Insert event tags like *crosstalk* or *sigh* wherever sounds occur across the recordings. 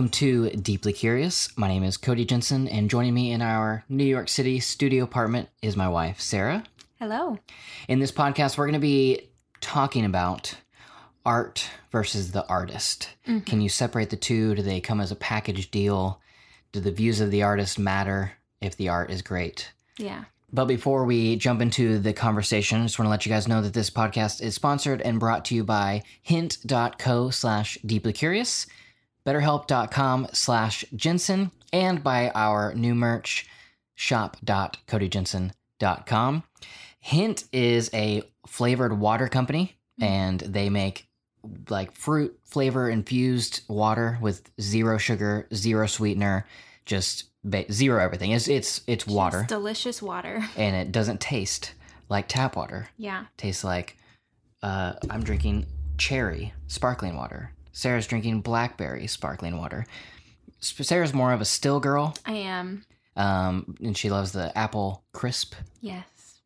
welcome to Deeply Curious. My name is Cody Jensen, and joining me in our New York City studio apartment is my wife, Sarah. Hello. In this podcast, we're going to be talking about art versus the artist. Mm-hmm. Can you separate the two? Do they come as a package deal? Do the views of the artist matter if the art is great? Yeah. But before we jump into the conversation, I just want to let you guys know that this podcast is sponsored and brought to you by hint.co slash deeply curious, betterhelp.com slash Jensen, and by our new merch, shop.codyjensen.com. Hint is a flavored water company, and they make like fruit flavor infused water with zero sugar, zero sweetener, just ba- zero everything. It's it's it's water It's delicious water. and it doesn't taste like tap water. Yeah. It tastes like uh, I'm drinking cherry sparkling water. Sarah's drinking blackberry sparkling water. Sarah's more of a still girl, I am. um, and she loves the apple crisp. Yes.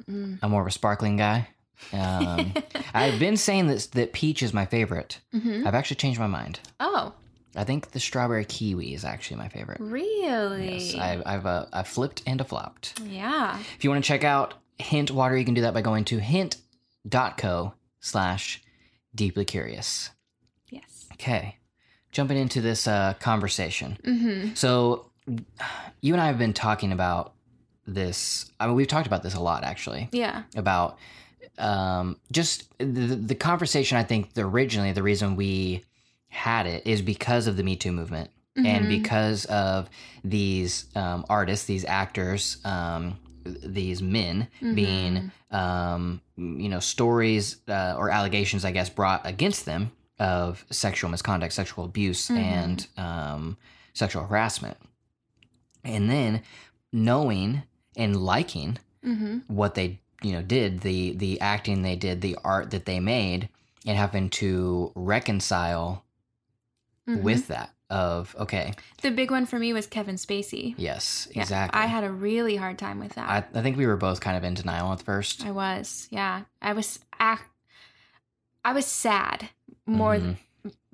Mm. I'm more of a sparkling guy. Um, *laughs* I've been saying that that peach is my favorite. hmm I've actually changed my mind. Oh, I think the strawberry kiwi is actually my favorite. really? Yes, I've I've, uh, I've flipped and a flopped. yeah. If you want to check out Hint Water, you can do that by going to hint.co slash deeply curious. Okay. Jumping into this uh, conversation. Mm-hmm. So, you and I have been talking about this. I mean, we've talked about this a lot, actually, Yeah. about um, just the, the conversation. I think the, originally the reason we had it is because of the Me Too movement and Mhm. because of these um, artists, these actors, um, these men being, um, you know, stories uh, or allegations, I guess, brought against them of sexual misconduct, sexual abuse, Mhm. and um, sexual harassment. And then knowing and liking Mm-hmm. what they, you know, did, the the acting they did, the art that they made, and having to reconcile Mm-hmm. with that of okay, the big one for me was Kevin Spacey. yes, Yeah, exactly. I had a really hard time with that. I, I think we were both kind of in denial at first. I was. Yeah. I was. I, I was sad more Mhm.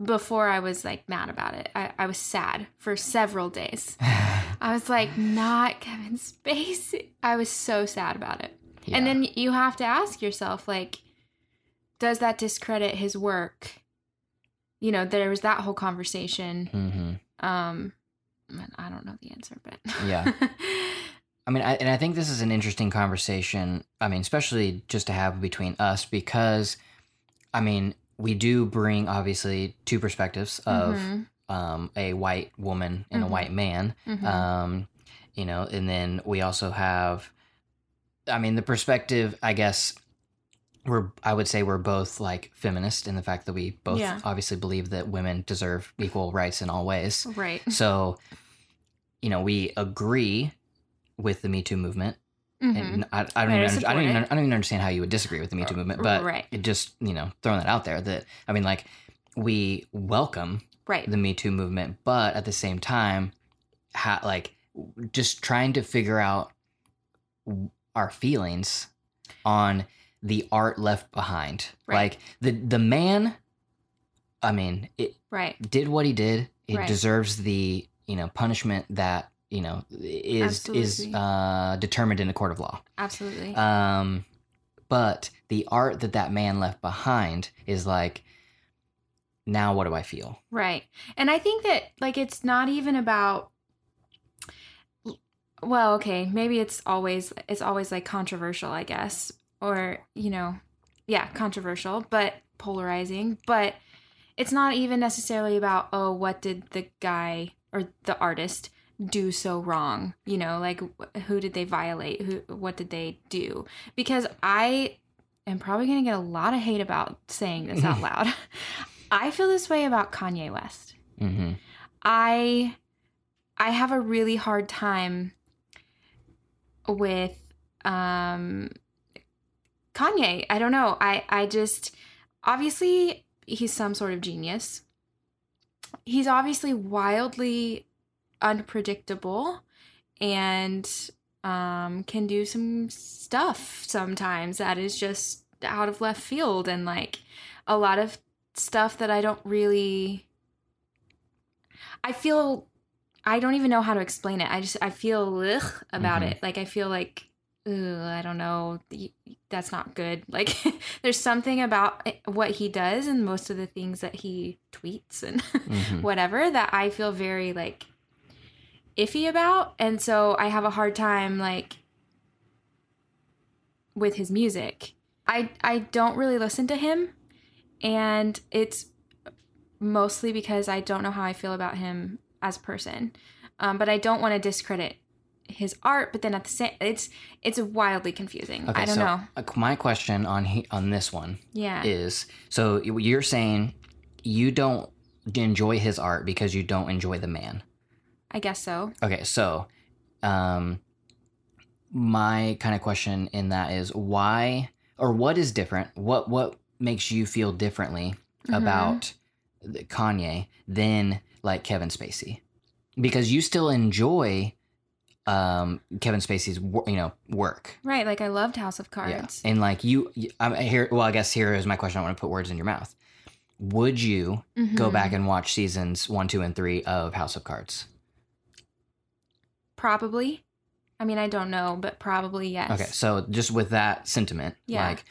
before I was like mad about it. I, I was sad for several days. *laughs* I was like, not Kevin Spacey. I was so sad about it. Yeah. And then you have to ask yourself, like, does that discredit his work? You know, there was that whole conversation. Mhm. Um, I don't know the answer, but *laughs* Yeah. I mean, I, and I think this is an interesting conversation. I mean, especially just to have between us because, I mean, we do bring obviously two perspectives of Mhm, um, a white woman and Mhm. a white man. mhm. Um, you know, and then we also have, I mean, the perspective, I guess, we're, I would say we're both like feminist in the fact that we both Yeah. obviously believe that women deserve equal rights in all ways. right. So, you know, we agree with the Me Too movement. Mhm. And I, I don't I even, under- I don't even. I don't even understand how you would disagree with the Me Too movement, but right. it just, you know, throwing that out there that, I mean, like, we welcome Right. the Me Too movement, but at the same time, ha- like, just trying to figure out our feelings on the art left behind. Right. Like, the, the man, I mean, it, right. did what he did. It Right. deserves the you know punishment that you know is is uh, determined in a court of law. Absolutely. Um, but the art that that man left behind is like, now what do I feel? Right. And I think that like it's not even about well, okay, maybe it's always it's always like controversial, I guess. Or, you know, yeah, controversial, but polarizing, but it's not even necessarily about oh, what did the guy or the artist do so wrong? You know, like who did they violate? Who what did they do? Because I am probably going to get a lot of hate about saying this out *laughs* loud. I feel this way about Kanye West. hmm I I have a really hard time with um Kanye. I don't know. I I just obviously he's some sort of genius. He's obviously wildly unpredictable and um can do some stuff sometimes that is just out of left field and like a lot of stuff that I don't really I feel I don't even know how to explain it. I just I feel ugh about Mhm. it. Like I feel like I don't know. That's not good. *laughs* Like there's something about what he does and most of the things that he tweets and Mhm. *laughs* whatever that I feel very like iffy about, and so I have a hard time like with his music. I I don't really listen to him, and it's mostly because I don't know how I feel about him as a person. Um, but I don't want to discredit his art. But then at the same, it's it's wildly confusing. Okay, I don't so know. uh, my question on he, on this one Yeah, is so you're saying you don't enjoy his art because you don't enjoy the man. I guess so. Okay, so um my kind of question in that is why or what is different? What what makes you feel differently Mhm. about Kanye than like Kevin Spacey? Because you still enjoy um Kevin Spacey's you know work. right. Like I loved House of Cards. And like you I'm here well I guess here is my question I want to put words in your mouth. Would you go Mhm. back and watch seasons 1, 2 and 3 of House of Cards? Probably. I mean, I don't know, but probably yes. Okay, so just with that sentiment, Yeah. like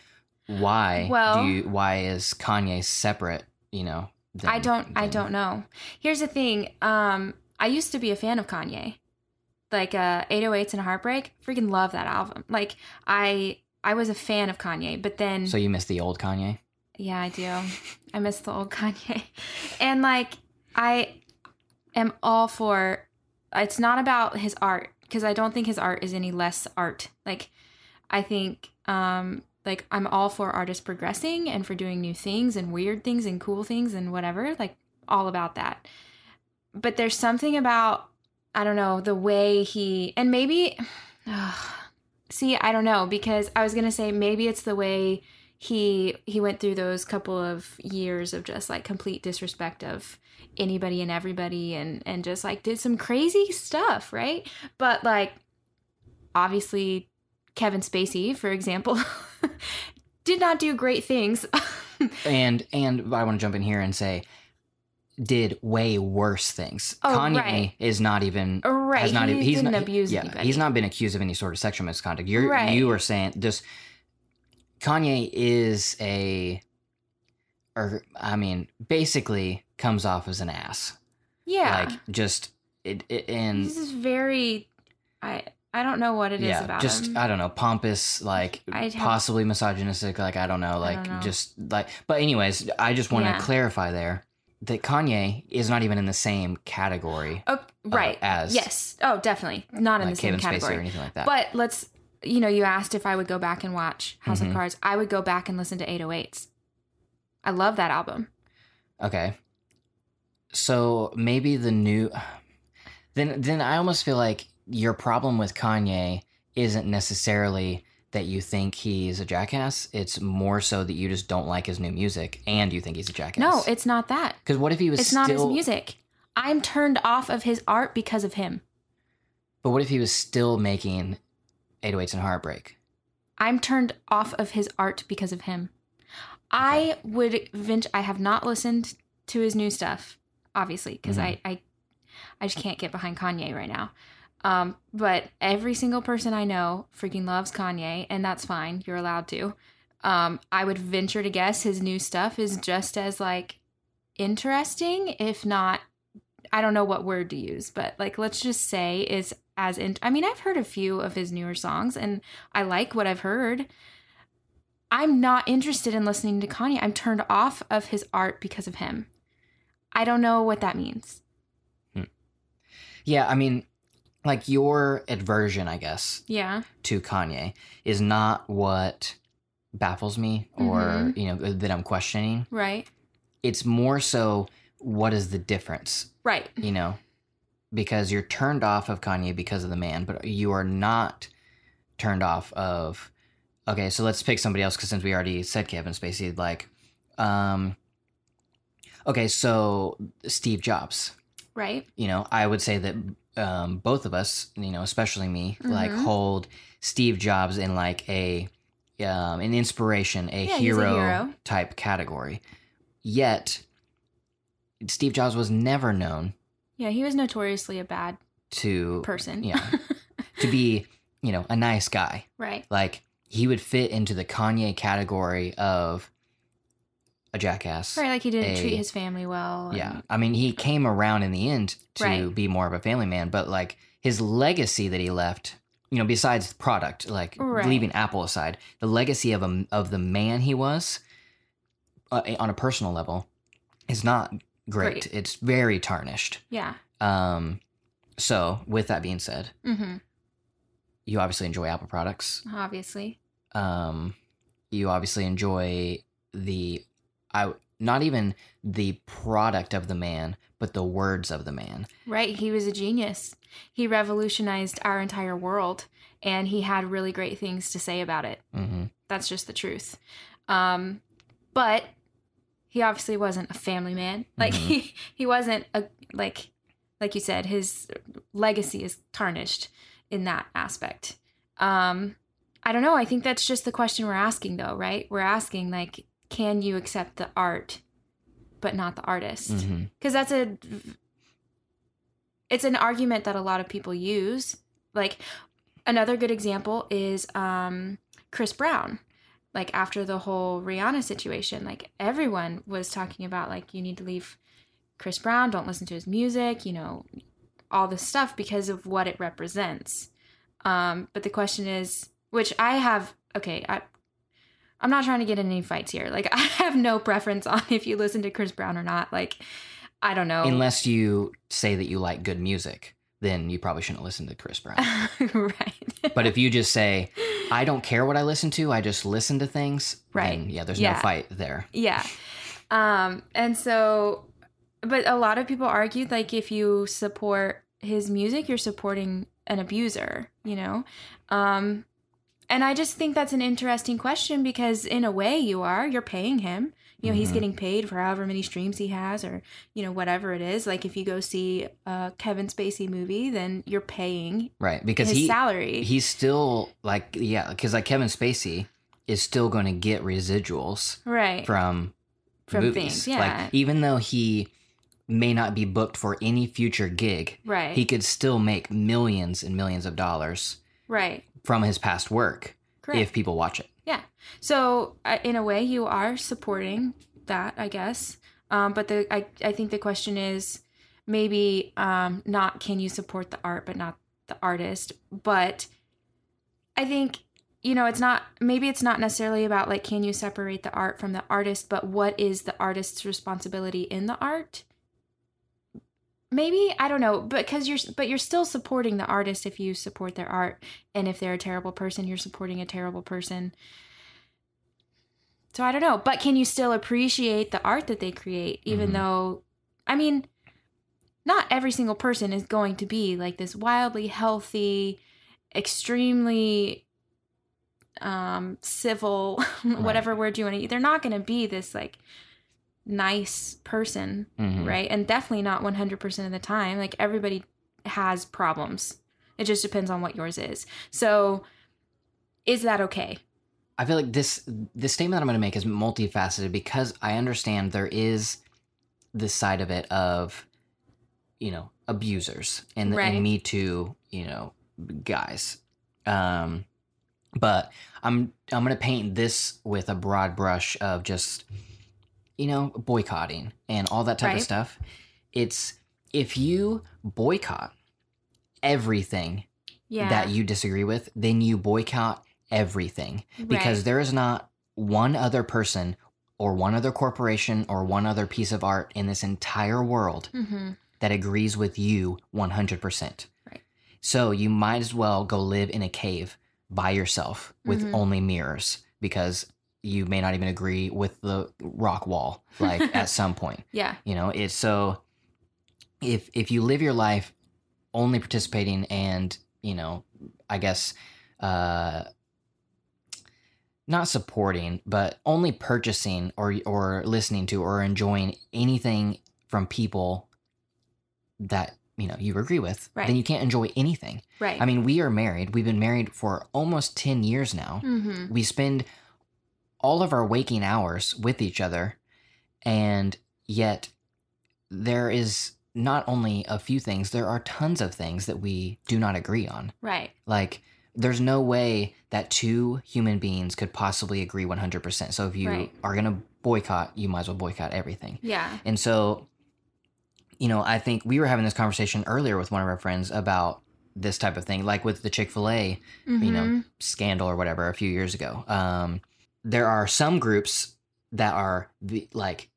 why Well- do you why is Kanye separate, you know? than- I don't. I don't know. Here's the thing. Um, I used to be a fan of Kanye, like uh, 808s and Heartbreak. Freaking love that album. Like I, I was a fan of Kanye, but then So you miss the old Kanye? Yeah, I do. I miss the old *laughs* Kanye. And like I am all for it's not about his art because I don't think his art is any less art. Like I think um like I'm all for artists progressing and for doing new things and weird things and cool things and whatever, like all about that. But there's something about I don't know, the way he and maybe *sighs* see, I don't know because I was going to say maybe it's the way he he went through those couple of years of just like complete disrespect of anybody and everybody and and just like did some crazy stuff right but like obviously kevin spacey for example *laughs* did not do great things *laughs* And and I want to jump in here and say did way worse things. Oh, Kanye right. is not even right has not he even he's didn't not abuse yeah, anybody he's not been accused of any sort of sexual misconduct. You're Right. you are saying just Kanye is a or I mean basically comes off as an ass. yeah Like just it, it and this is very i i don't know what it is yeah, about just him. I don't know, pompous, like I'd have- possibly misogynistic, like I don't know, like don't know. just like. But anyways, I just want to Yeah. clarify there that Kanye is not even in the same category oh right uh, as yes oh definitely not in like the same Kevin Spacey category or anything like that. But let's, you know, you asked if I would go back and watch House Mhm. of Cards. I would go back and listen to 808s. I love that album. okay, so maybe the new, then then I almost feel like your problem with Kanye isn't necessarily that you think he's a jackass. It's more so that you just don't like his new music and you think he's a jackass. No, it's not that. because what if he was It's still, not his music. I'm turned off of his art because of him. But what if he was still making 808s and Heartbreak? I'm turned off of his art because of him. I would vent I have not listened to his new stuff, obviously, because Mhm. I, I I just can't get behind Kanye right now. Um, but every single person I know freaking loves Kanye, and that's fine. You're allowed to. Um, I would venture to guess his new stuff is just as like interesting, if not I don't know what word to use, but like let's just say is as in I mean, I've heard a few of his newer songs and I like what I've heard. I'm not interested in listening to Kanye. I'm turned off of his art because of him. I don't know what that means. Yeah, I mean, like your aversion, I guess, Yeah. to Kanye is not what baffles me or, Mhm. you know, that I'm questioning. Right. It's more so what is the difference, Right. you know? Because you're turned off of Kanye because of the man, but you are not turned off of okay, so let's pick somebody else because since we already said Kevin Spacey, like um okay, so Steve Jobs. Right. you know, I would say that um, both of us, you know, especially me, like Mhm. hold Steve Jobs in like a um, an inspiration, a, Yeah, he's a hero hero. type category. Yet, Steve Jobs was never known Yeah, he was notoriously a bad to person. yeah *laughs* to be you know a nice guy. right. Like he would fit into the Kanye category of a jackass. Right, like he didn't a- treat his family well. Yeah. and- I mean, he came around in the end to Right. be more of a family man, but like his legacy that he left, you know, besides the product, like Right. leaving Apple aside, the legacy of a, of the man he was uh, on a personal level is not great. Great. It's very tarnished. yeah. Um, so with that being said, hmm you obviously enjoy Apple products. Obviously. Um, you obviously enjoy the, I not even the product of the man, but the words of the man. Right. He was a genius. He revolutionized our entire world and he had really great things to say about it. hmm That's just the truth. Um, but he obviously wasn't a family man. *laughs* Like Mhm. he he wasn't a like like you said, his legacy is tarnished in that aspect. Um, I don't know. I think that's just the question we're asking though, right? We're asking like, can you accept the art but not the artist? hmm because that's a it's an argument that a lot of people use like another good example is um chris brown like after the whole rihanna situation like everyone was talking about like you need to leave chris brown don't listen to his music you know all this stuff because of what it represents. Um but the question is which i have okay i i'm not trying to get in any fights here. Like *laughs* i have no preference on if you listen to chris brown or not. Like i don't know. Unless you say that you like good music, then you probably shouldn't listen to Chris Brown. *laughs* right. But if you just say, I don't care what I listen to, I just listen to things, Right. yeah, there's Yeah. no fight there. yeah um and so but a lot of people argued like if you support his music you're supporting an abuser you know um and i just think that's an interesting question because in a way you are you're paying him you know he's Mhm. getting paid for however many streams he has or you know whatever it is like if you go see a kevin spacey movie then you're paying Right. Because his he salary he's still like yeah, because like Kevin Spacey is still gonna get residuals right from From movies. things, yeah. Like even though he may not be booked for any future gig, right he could still make millions and millions of dollars right from his past work correct if people watch it. So uh, in a way, you are supporting that, I guess. Um, but the I I think the question is maybe um, not can you support the art, but not the artist. But I think you know it's not maybe it's not necessarily about like can you separate the art from the artist, but what is the artist's responsibility in the art? Maybe I don't know, because you're but you're still supporting the artist if you support their art, and if they're a terrible person, you're supporting a terrible person. So I don't know, but can you still appreciate the art that they create, even Mhm. though, I mean, not every single person is going to be like this wildly healthy, extremely um civil *laughs* whatever word you want to eat. they're not going to be this like nice person Mhm. right? And definitely not 100% of the time. Like everybody has problems. It just depends on what yours is. So is that okay? I feel like this this statement that I'm going to make is multifaceted because I understand there is this side of it of you know abusers and Right. and me too you know guys. Um but I'm I'm going to paint this with a broad brush of just you know boycotting and all that type Right. of stuff it's if you boycott everything yeah that you disagree with, then you boycott everything because Right. there is not one other person or one other corporation or one other piece of art in this entire world mm-hmm. that agrees with you 100%. Right. So you might as well go live in a cave by yourself with Mhm. only mirrors because you may not even agree with the rock wall like *laughs* at some point. yeah You know, it's so if if you live your life only participating and, you know, I guess uh not supporting, but only purchasing or or listening to or enjoying anything from people that, you know, you agree with, Right. then you can't enjoy anything. right I mean, we are married. We've been married for almost 10 years now mm-hmm. we spend all of our waking hours with each other and yet there is not only a few things, there are tons of things that we do not agree on. Right. Like, there's no way that two human beings could possibly agree 100%. So if you Right. are going to boycott, you might as well boycott everything. Yeah. And so, you know, I think we were having this conversation earlier with one of our friends about this type of thing, like with the Chick fil A you know Mhm. scandal or whatever a few years ago um there are some groups that are like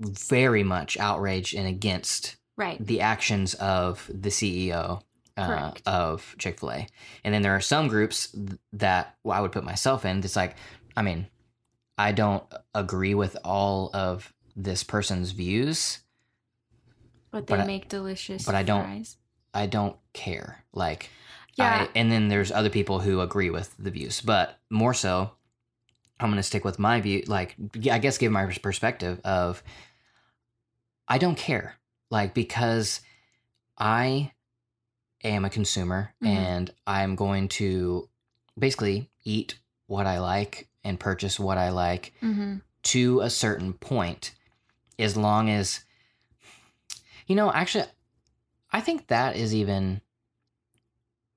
very much outraged and against Right. the actions of the ceo uh, of chick-fil-a and then there are some groups that well, i would put myself in it's like i mean i don't agree with all of this person's views But they but I- make delicious but I don't- i don't care like Yeah. I, and then there's other people who agree with the views, but more so, I'm going to stick with my view. Like, I guess, give my perspective of I don't care, like because I am a consumer Mhm. and I'm going to basically eat what I like and purchase what I like hmm to a certain point, as long as you know. Actually, I think that is even.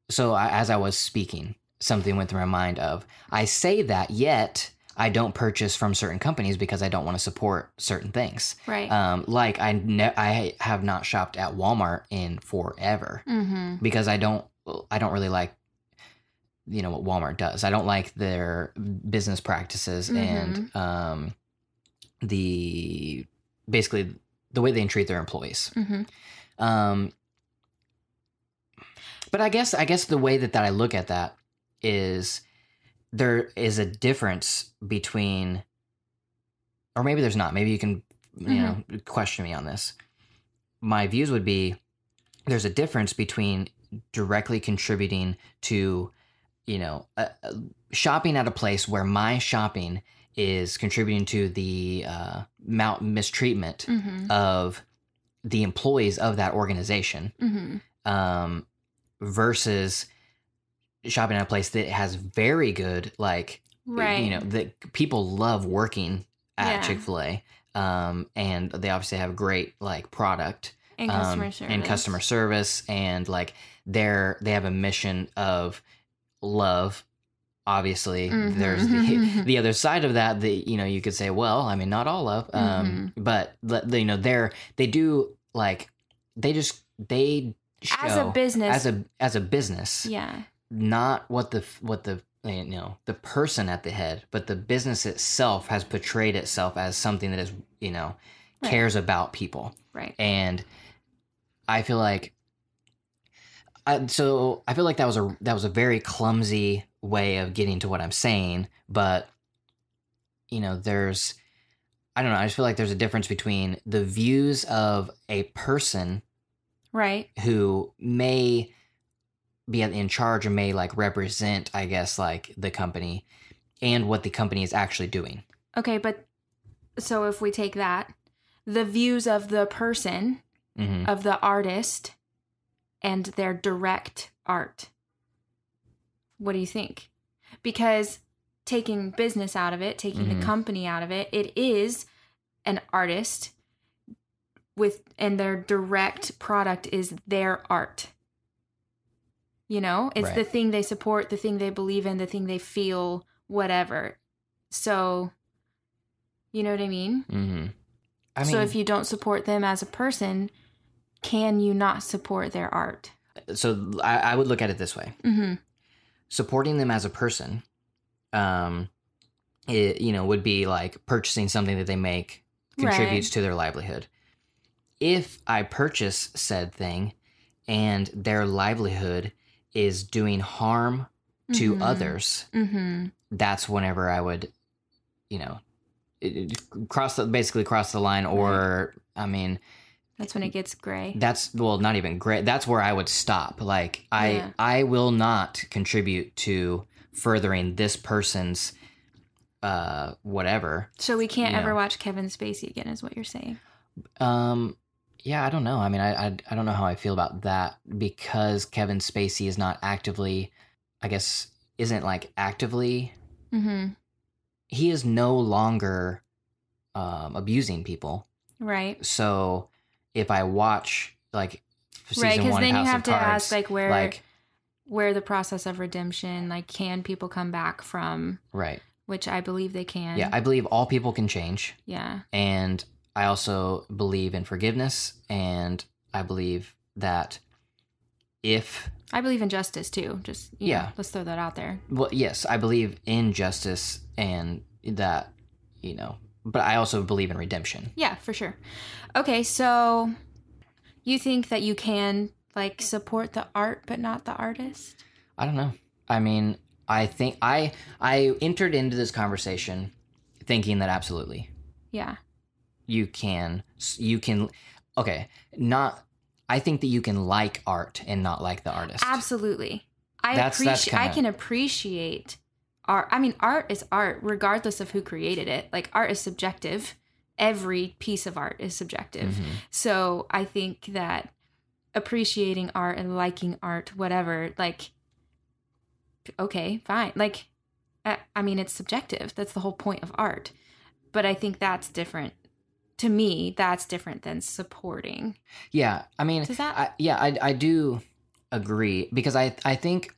So I, as I was speaking, something went through my mind of I say that yet I don't purchase from certain companies because I don't want to support certain things. Right. Um, like I ne- I have not shopped at Walmart in forever mm-hmm. because I don't I don't really like you know what Walmart does. I don't like their business practices and um the basically the way they treat their employees. Mm-hmm. Um but I guess I guess the way that, that I look at that is there is a difference between or maybe there's not. Maybe you can you know question me on this. My views would be there's a difference between directly contributing to you know uh, uh, shopping at a place where my shopping is contributing to the uh, mal- mistreatment Mm-hmm. of the employees of that organization Mm-hmm. um, versus shopping at a place that has very good like Right. you know that people love working at Yeah. chick-fil-a um, and they obviously have great like product and um, customer service. and customer service and like they're they have a mission of love obviously Mhm. there's the, *laughs* the other side of that that you know you could say well i mean not all of um but le- they- you know they're they do like they just they show as a business. as a as a business yeah. Not what the what the eh, you know the person at the head but the business itself has portrayed itself as something that is you know Right. cares about people Right. and I feel like I, so I feel like that was a that was a very clumsy way of getting to what I'm saying, but you know, there's I don't know, I just feel like there's a difference between the views of a person Right. who may be in charge or may like represent, I guess, like the company and what the company is actually doing. Okay, but so if we take that, the views of the person, hmm of the artist, and their direct art. What do you think? Because taking business out of it, taking Mhm. the company out of it, it is an artist with and their direct product is their art. You know, it's Right. the thing they support, the thing they believe in, the thing they feel, whatever. So, you know what I mean? hmm I mean, so if you don't support them as a person, can you not support their art? so I, I would look at it this way. Mm-hmm. supporting them as a person um it, you know would be like purchasing something that they make contributes Right. to their livelihood if i purchase said thing and their livelihood is doing harm to others Mm-hmm. that's whenever i would you know cross the basically cross the line or i mean That's when it gets gray. that's well not even gray. that's where i would stop like i Yeah. i will not contribute to furthering this person's uh whatever So we can't ever know. watch Kevin Spacey again, is what you're saying. um yeah i don't know. I mean I, I i don't know how i feel about that because kevin spacey is not actively i guess isn't like actively Mm-hmm. he is no longer um abusing people. Right. so if I watch like season right because then of you have to Cards, ask like where like where the process of redemption like can people come back from right, which i believe they can. Yeah, I believe all people can change, yeah. And I also believe in forgiveness, and I believe that if i believe in justice too just Yeah. know, let's throw that out there well, yes, I believe in justice and that you know, but I also believe in redemption. yeah for sure okay so you think that you can like support the art but not the artist I don't know. I mean, I think I I entered into this conversation thinking that absolutely yeah you can you can okay not i think that you can like art and not like the artist absolutely i appreciate i can appreciate art i mean art is art regardless of who created it like art is subjective every piece of art is subjective Mhm. So I think that appreciating art and liking art, whatever, like, okay, fine. Like, I mean, it's subjective. That's the whole point of art. But I think that's different. To me, that's different than supporting. yeah i mean Does that- I, yeah I, I do agree because i i think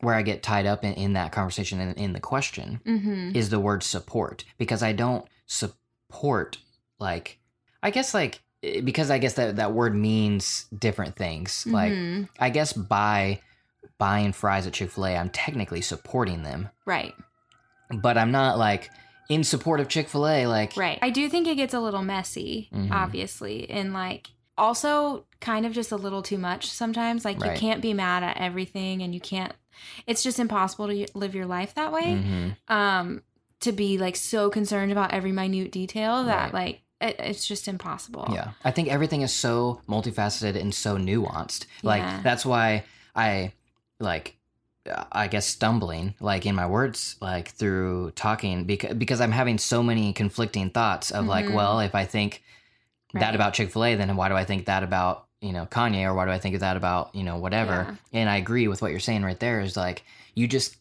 where i get tied up in, in that conversation and in the question Mm-hmm. is the word support because i don't support like i guess like because i guess that that word means different things like Mm-hmm. i guess by buying fries at chick-fil-a i'm technically supporting them right, but I'm not like in support of Chick Fil A. Like, right. I do think it gets a little messy, Mhm. obviously, and like also kind of just a little too much sometimes. Like, Right. you can't be mad at everything, and you can't. It's just impossible to live your life that way. Mhm. um to be like so concerned about every minute detail that Right. like it, it's just impossible yeah, I think everything is so multifaceted and so nuanced. Like Yeah. that's why I like. I guess stumbling like in my words like through talking because because I'm having so many conflicting thoughts of like Mhm. well if I think that about Chick-fil-A then why do I think that about you know Kanye or why do I think that about you know whatever? And I agree with what you're saying right there is like you just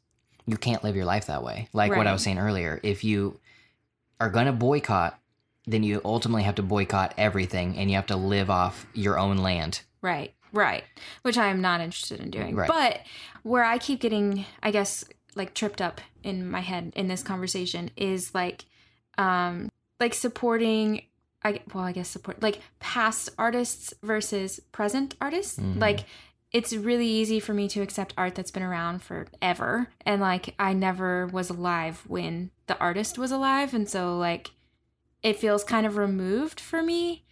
you can't live your life that way. Like what I was saying earlier if you are going to boycott then you ultimately have to boycott everything and you have to live off your own land. Right right. Which i am not interested in doing. Right. but where i keep getting i guess like tripped up in my head in this conversation is like um like supporting i well i guess support like past artists versus present artists. Mhm. like it's really easy for me to accept art that's been around forever. And like i never was alive when the artist was alive. And so like it feels kind of removed for me.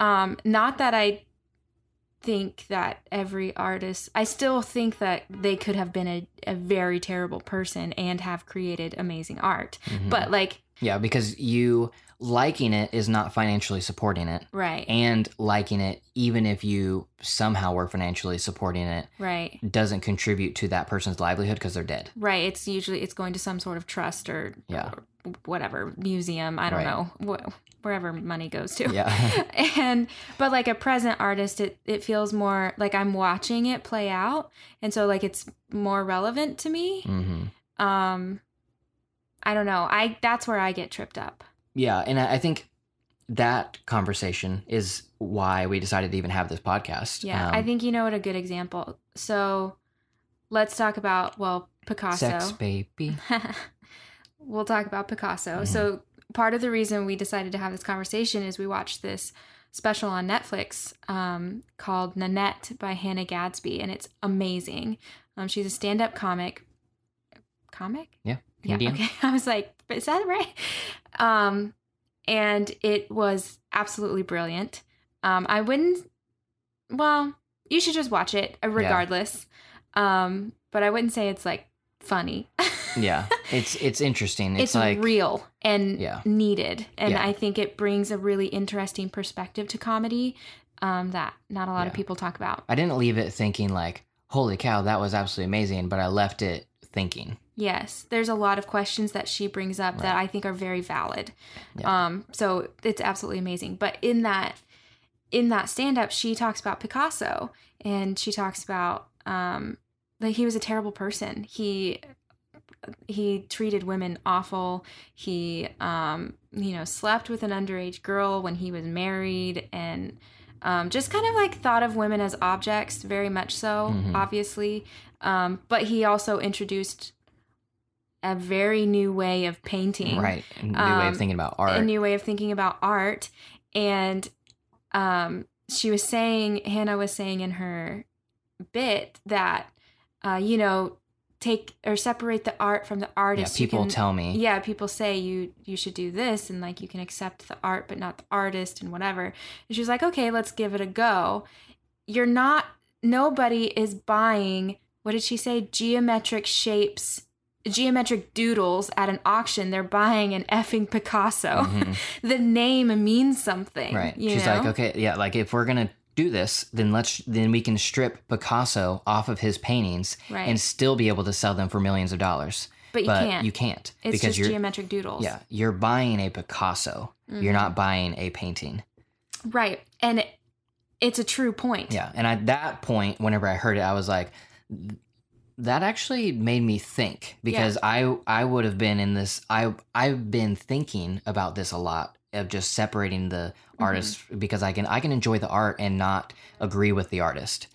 Um not that i think that every artist i still think that they could have been a, a very terrible person and have created amazing art Mhm. but like yeah because you liking it is not financially supporting it right and liking it even if you somehow were financially supporting it right doesn't contribute to that person's livelihood because they're dead right it's usually it's going to some sort of trust or, Yeah. or whatever museum i don't Right. know wh- wherever money goes to. Yeah. *laughs* And but like a present artist it it feels more like i'm watching it play out. And so like it's more relevant to me. Hmm um i don't know. I that's where i get tripped up. Yeah, and I I think that conversation is why we decided to even have this podcast. yeah. Um, i think you know what a good example so let's talk about well picasso. Sex baby. *laughs* we'll talk about Picasso. Mhm. So part of the reason we decided to have this conversation is we watched this special on Netflix um, called Nanette by Hannah Gadsby, and it's amazing. Um, she's a stand-up comic. Comic? Yeah, Yeah. Okay. *laughs* I was like, is that right? Um, and it was absolutely brilliant. Um, I wouldn't. Well, you should just watch it uh, regardless. Um, but I wouldn't say it's like funny. *laughs* yeah, it's it's interesting. It's, it's, like real and Yeah. needed and Yeah. i think it brings a really interesting perspective to comedy um, that not a lot of people talk about I didn't leave it thinking like, holy cow, that was absolutely amazing, but I left it thinking. yes there's a lot of questions that she brings up that i think are very valid Yeah. um, so it's absolutely amazing but in that in that stand up she talks about picasso and she talks about um, like he was a terrible person he he treated women awful he um you know slept with an underage girl when he was married and Um, just kind of like thought of women as objects, very much so, Mhm. obviously. Um, but he also introduced a very new way of painting, Right. A new way Um, of thinking about art. a new way of thinking about art. And um, she was saying, Hannah was saying in her bit that, uh, you know, take or separate the art from the artist. You people can- tell me. yeah people say you you should do this and like you can accept the art but not the artist and whatever and she's like okay let's give it a go you're not nobody is buying what did she say geometric shapes geometric doodles at an auction they're buying an effing picasso Mhm. *laughs* the name means something Right. She's know? like, okay, yeah, like if we're gonna do this, then let's then we can strip Picasso off of his paintings right and still be able to sell them for millions of dollars. but you but can't you can't it's because just you're geometric doodles yeah you're buying a Picasso. You're Mhm. not buying a painting. right and it, it's a true point Yeah, and at that point, whenever I heard it, I was like, that actually made me think because I I would have been in this. I I've been thinking about this a lot of just separating the Mm-hmm. artists because I can I can enjoy the art and not agree with the artist.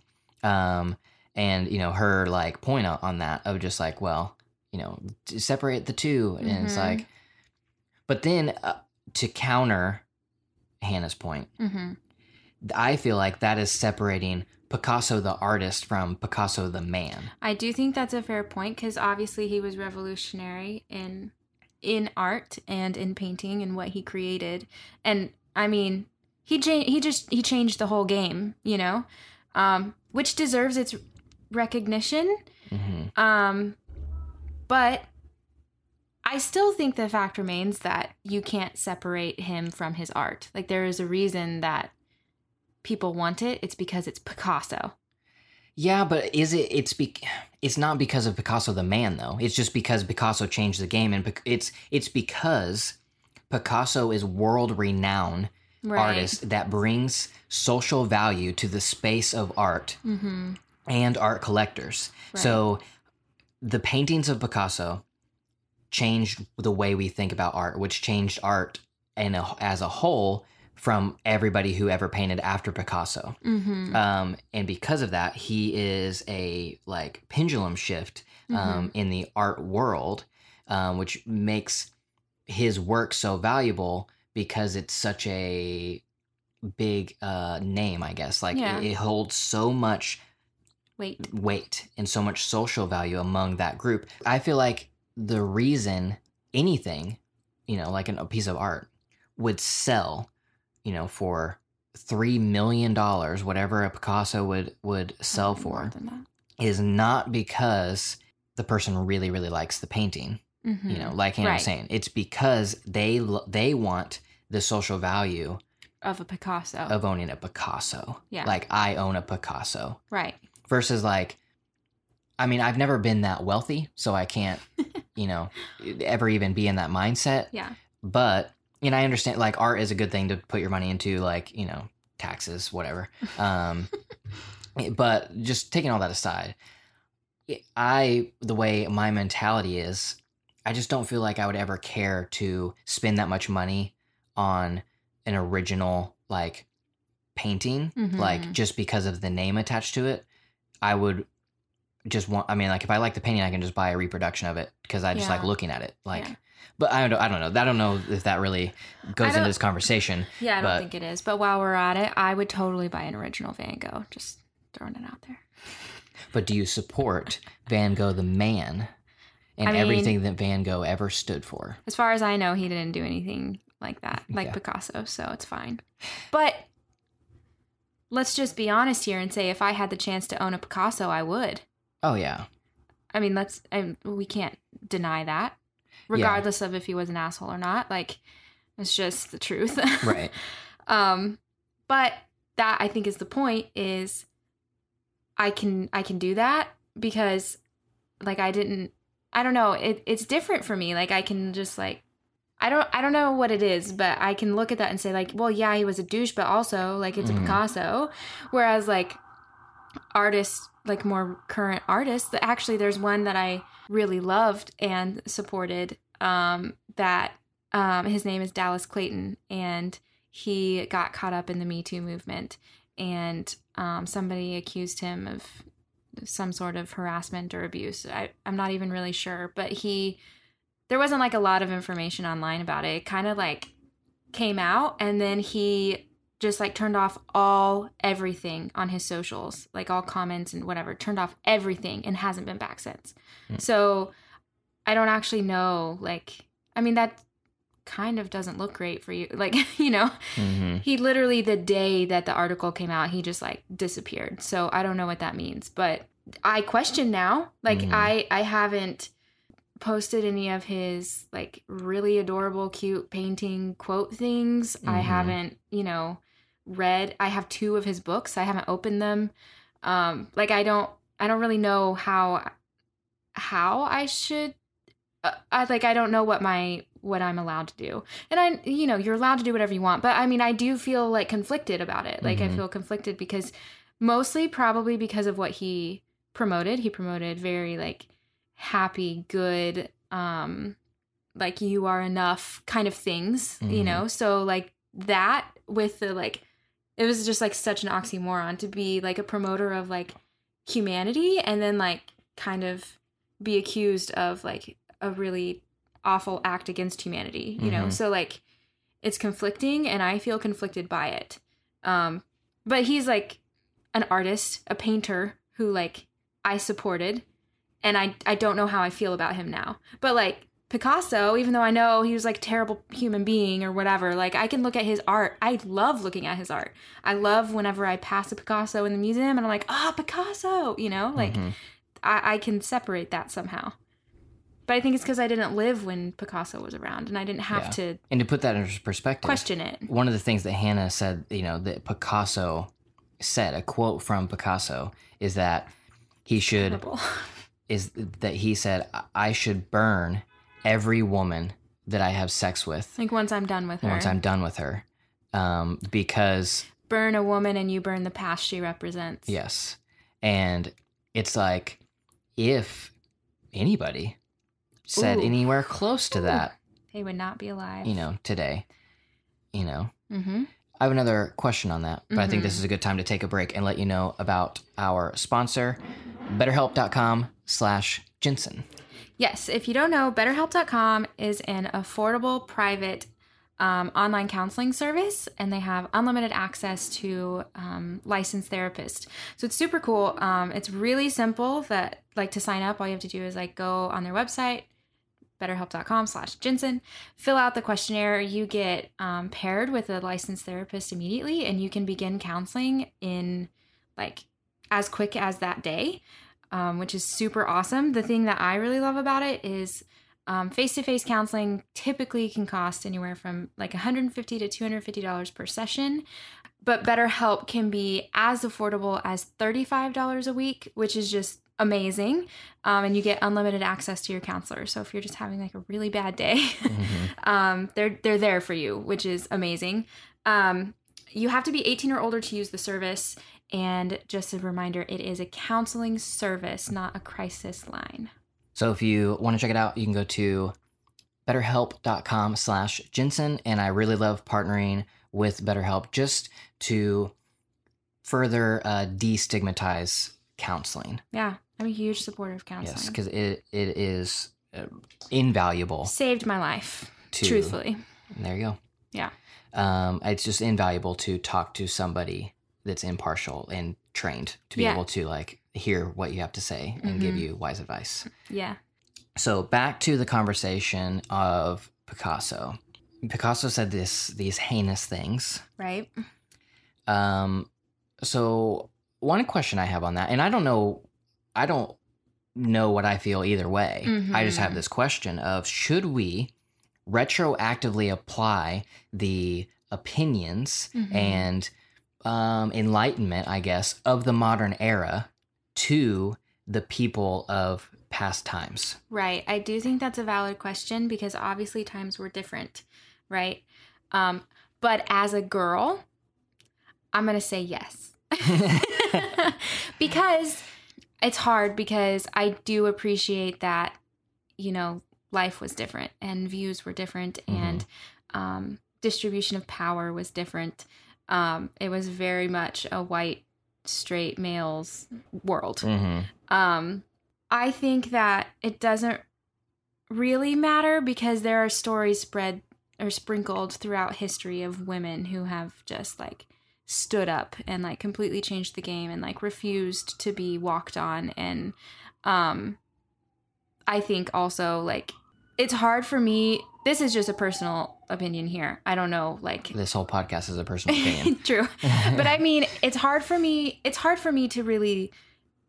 Um, and you know her like point out on that of just like well you know separate the 2 and it's Mhm. like, but then uh, to counter Hannah's point. hmm I feel like that is separating Picasso the artist from Picasso the man. I do think that's a fair point because obviously he was revolutionary in in art and in painting and what he created, and I mean he cha- he just he changed the whole game, you know, um, which deserves its recognition. hmm Um, but I still think the fact remains that you can't separate him from his art. Like there is a reason that people want it. It's because it's Picasso. Yeah, but is it? It's be, It's not because of Picasso the man though. It's just because Picasso changed the game, and it's it's because Picasso is world renowned Right. artist that brings social value to the space of art Mm-hmm. and art collectors. So the paintings of Picasso changed the way we think about art, which changed art and as a whole from everybody who ever painted after Picasso. Mm-hmm. Um, and because of that, he is a like pendulum shift um, Mm-hmm. in the art world, um, which makes his work so valuable because it's such a big uh, name, I guess. Like Yeah. it, it holds so much Wait. weight and so much social value among that group. I feel like the reason anything, you know, like an, a piece of art would sell, you know, for three million dollars, whatever a Picasso would would sell for, is not because the person really really likes the painting. Mhm. You know, like Hannah was Right. saying, it's because they they want the social value of a Picasso. of owning a Picasso. Yeah. Like I own a Picasso right. versus like i mean i've never been that wealthy so i can't *laughs* you know ever even be in that mindset Yeah. but and i understand like art is a good thing to put your money into like you know taxes whatever um *laughs* but just taking all that aside i the way my mentality is i just don't feel like i would ever care to spend that much money on an original like painting like Mhm. just because of the name attached to it i would just want i mean like if i like the painting i can just buy a reproduction of it because i just like looking at it like Yeah. But i don't i don't know i don't know if that really goes into this conversation Yeah, I don't think it is. But while we're at it, I would totally buy an original Van Gogh. Just throwing it out there. but do you support van gogh the man and I mean- everything that van gogh ever stood for As far as I know, he didn't do anything like that, *laughs* like Yeah. Picasso, so it's fine. But let's just be honest here and say if I had the chance to own a Picasso, I would. oh yeah I mean, let's I, we can't deny that. Regardless of if he was an asshole or not, like it's just the truth. *laughs* right um but that i think is the point is i can i can do that because like i didn't i don't know it, it's different for me like i can just like i don't i don't know what it is but i can look at that and say like well yeah he was a douche but also like it's Mhm. a picasso whereas like artists like more current artists actually there's one that i really loved and supported um that um his name is dallas clayton and he got caught up in the Me Too movement, and um, somebody accused him of some sort of harassment or abuse. I, I'm not even really sure, but he there wasn't like a lot of information online about it. It kind of like came out, and then he just like turned off all everything on his socials, like all comments and whatever, turned off everything and hasn't been back since. Mm. So I don't actually know. Like, I mean, that kind of doesn't look great for you. Like, *laughs* you know, hmm he literally, the day that the article came out, he just like disappeared. So I don't know what that means, but I question now. Like, Mhm. I, I haven't posted any of his like really adorable, cute painting quote things. I Mhm. haven't, you know, read. I have two of his books. I haven't opened them. Um, like I don't, I don't really know how, how I should. Uh, I like I don't know what my what I'm allowed to do, and I, you know, you're allowed to do whatever you want. But I mean, I do feel like conflicted about it. Like I Mhm. feel conflicted because mostly probably because of what he promoted. He promoted very like happy, good, um, like you are enough kind of things, you Mhm. know? So like that with the like it was just like such an oxymoron to be like a promoter of like humanity and then like kind of be accused of like a really awful act against humanity, you know? Mhm. So like it's conflicting and I feel conflicted by it. Um but he's like an artist, a painter who like I supported and I I don't know how I feel about him now. But like Picasso, even though I know he was like a terrible human being or whatever, like I can look at his art. I love looking at his art. I love whenever I pass a Picasso in the museum and I'm like, ah, Picasso, you know, like Mhm. I, I can separate that somehow. But I think it's because I didn't live when Picasso was around and I didn't have Yeah. to And to put that into perspective, question it. one of the things that Hannah said, you know, that Picasso said, a quote from Picasso is that he should Horrible. *laughs* is that he said "I- I should burn every woman that I have sex with like once I'm done with her. once I'm done with her, um, because burn a woman and you burn the past she represents. yes, and it's like if anybody said Ooh. anywhere close to Ooh. that, They would not be alive. you know, today, you know, Mm-hmm. I have another question on that, but I think this is a good time to take a break and let you know about our sponsor, betterhelp.com slash Jensen. Yes, if you don't know, BetterHelp.com is an affordable private um, online counseling service, and they have unlimited access to um, licensed therapists. So it's super cool. Um, it's really simple. That like to sign up, all you have to do is like go on their website, betterhelp.com slash jensen fill out the questionnaire you get um, paired with a licensed therapist immediately and you can begin counseling in like as quick as that day um, which is super awesome. The thing that i really love about it is um, face-to-face counseling typically can cost anywhere from like 150 to 250 dollars per session but betterhelp can be as affordable as $35 a week which is just amazing um, and you get unlimited access to your counselor. So if you're just having like a really bad day Mhm. *laughs* um, they're they're there for you which is amazing. Um, you have to be 18 or older to use the service and just a reminder it is a counseling service not a crisis line So if you want to check it out, you can go to betterhelp.com slash Jensen. And I really love partnering with BetterHelp just to further uh, destigmatize counseling. yeah i'm a huge supporter of counseling. Yes, because it, it is uh, invaluable saved my life to. truthfully There you go. Yeah. Um, it's just invaluable to talk to somebody that's impartial and trained to be Yeah. able to like hear what you have to say and give Mhm. you wise advice. yeah So back to the conversation of Picasso. Picasso said this these heinous things. right Um, so one question I have on that, and I don't know, I don't know what I feel either way. I just have Mhm. this question of should we retroactively apply the opinions Mhm. and um, enlightenment, I guess, of the modern era to the people of past times? Right. I do think that's a valid question because obviously times were different, right? Um, but as a girl, I'm going to say yes. *laughs* *laughs* because it's hard because I do appreciate that, you know, life was different and views were different Mhm. and um distribution of power was different. Um, it was very much a white straight males world. Mhm. Um, I think that it doesn't really matter because there are stories spread or sprinkled throughout history of women who have just like stood up and like completely changed the game and like refused to be walked on and um I think also like it's hard for me this is just a personal opinion here. I don't know like This whole podcast is a personal opinion. *laughs* True. But I mean, it's hard for me it's hard for me to really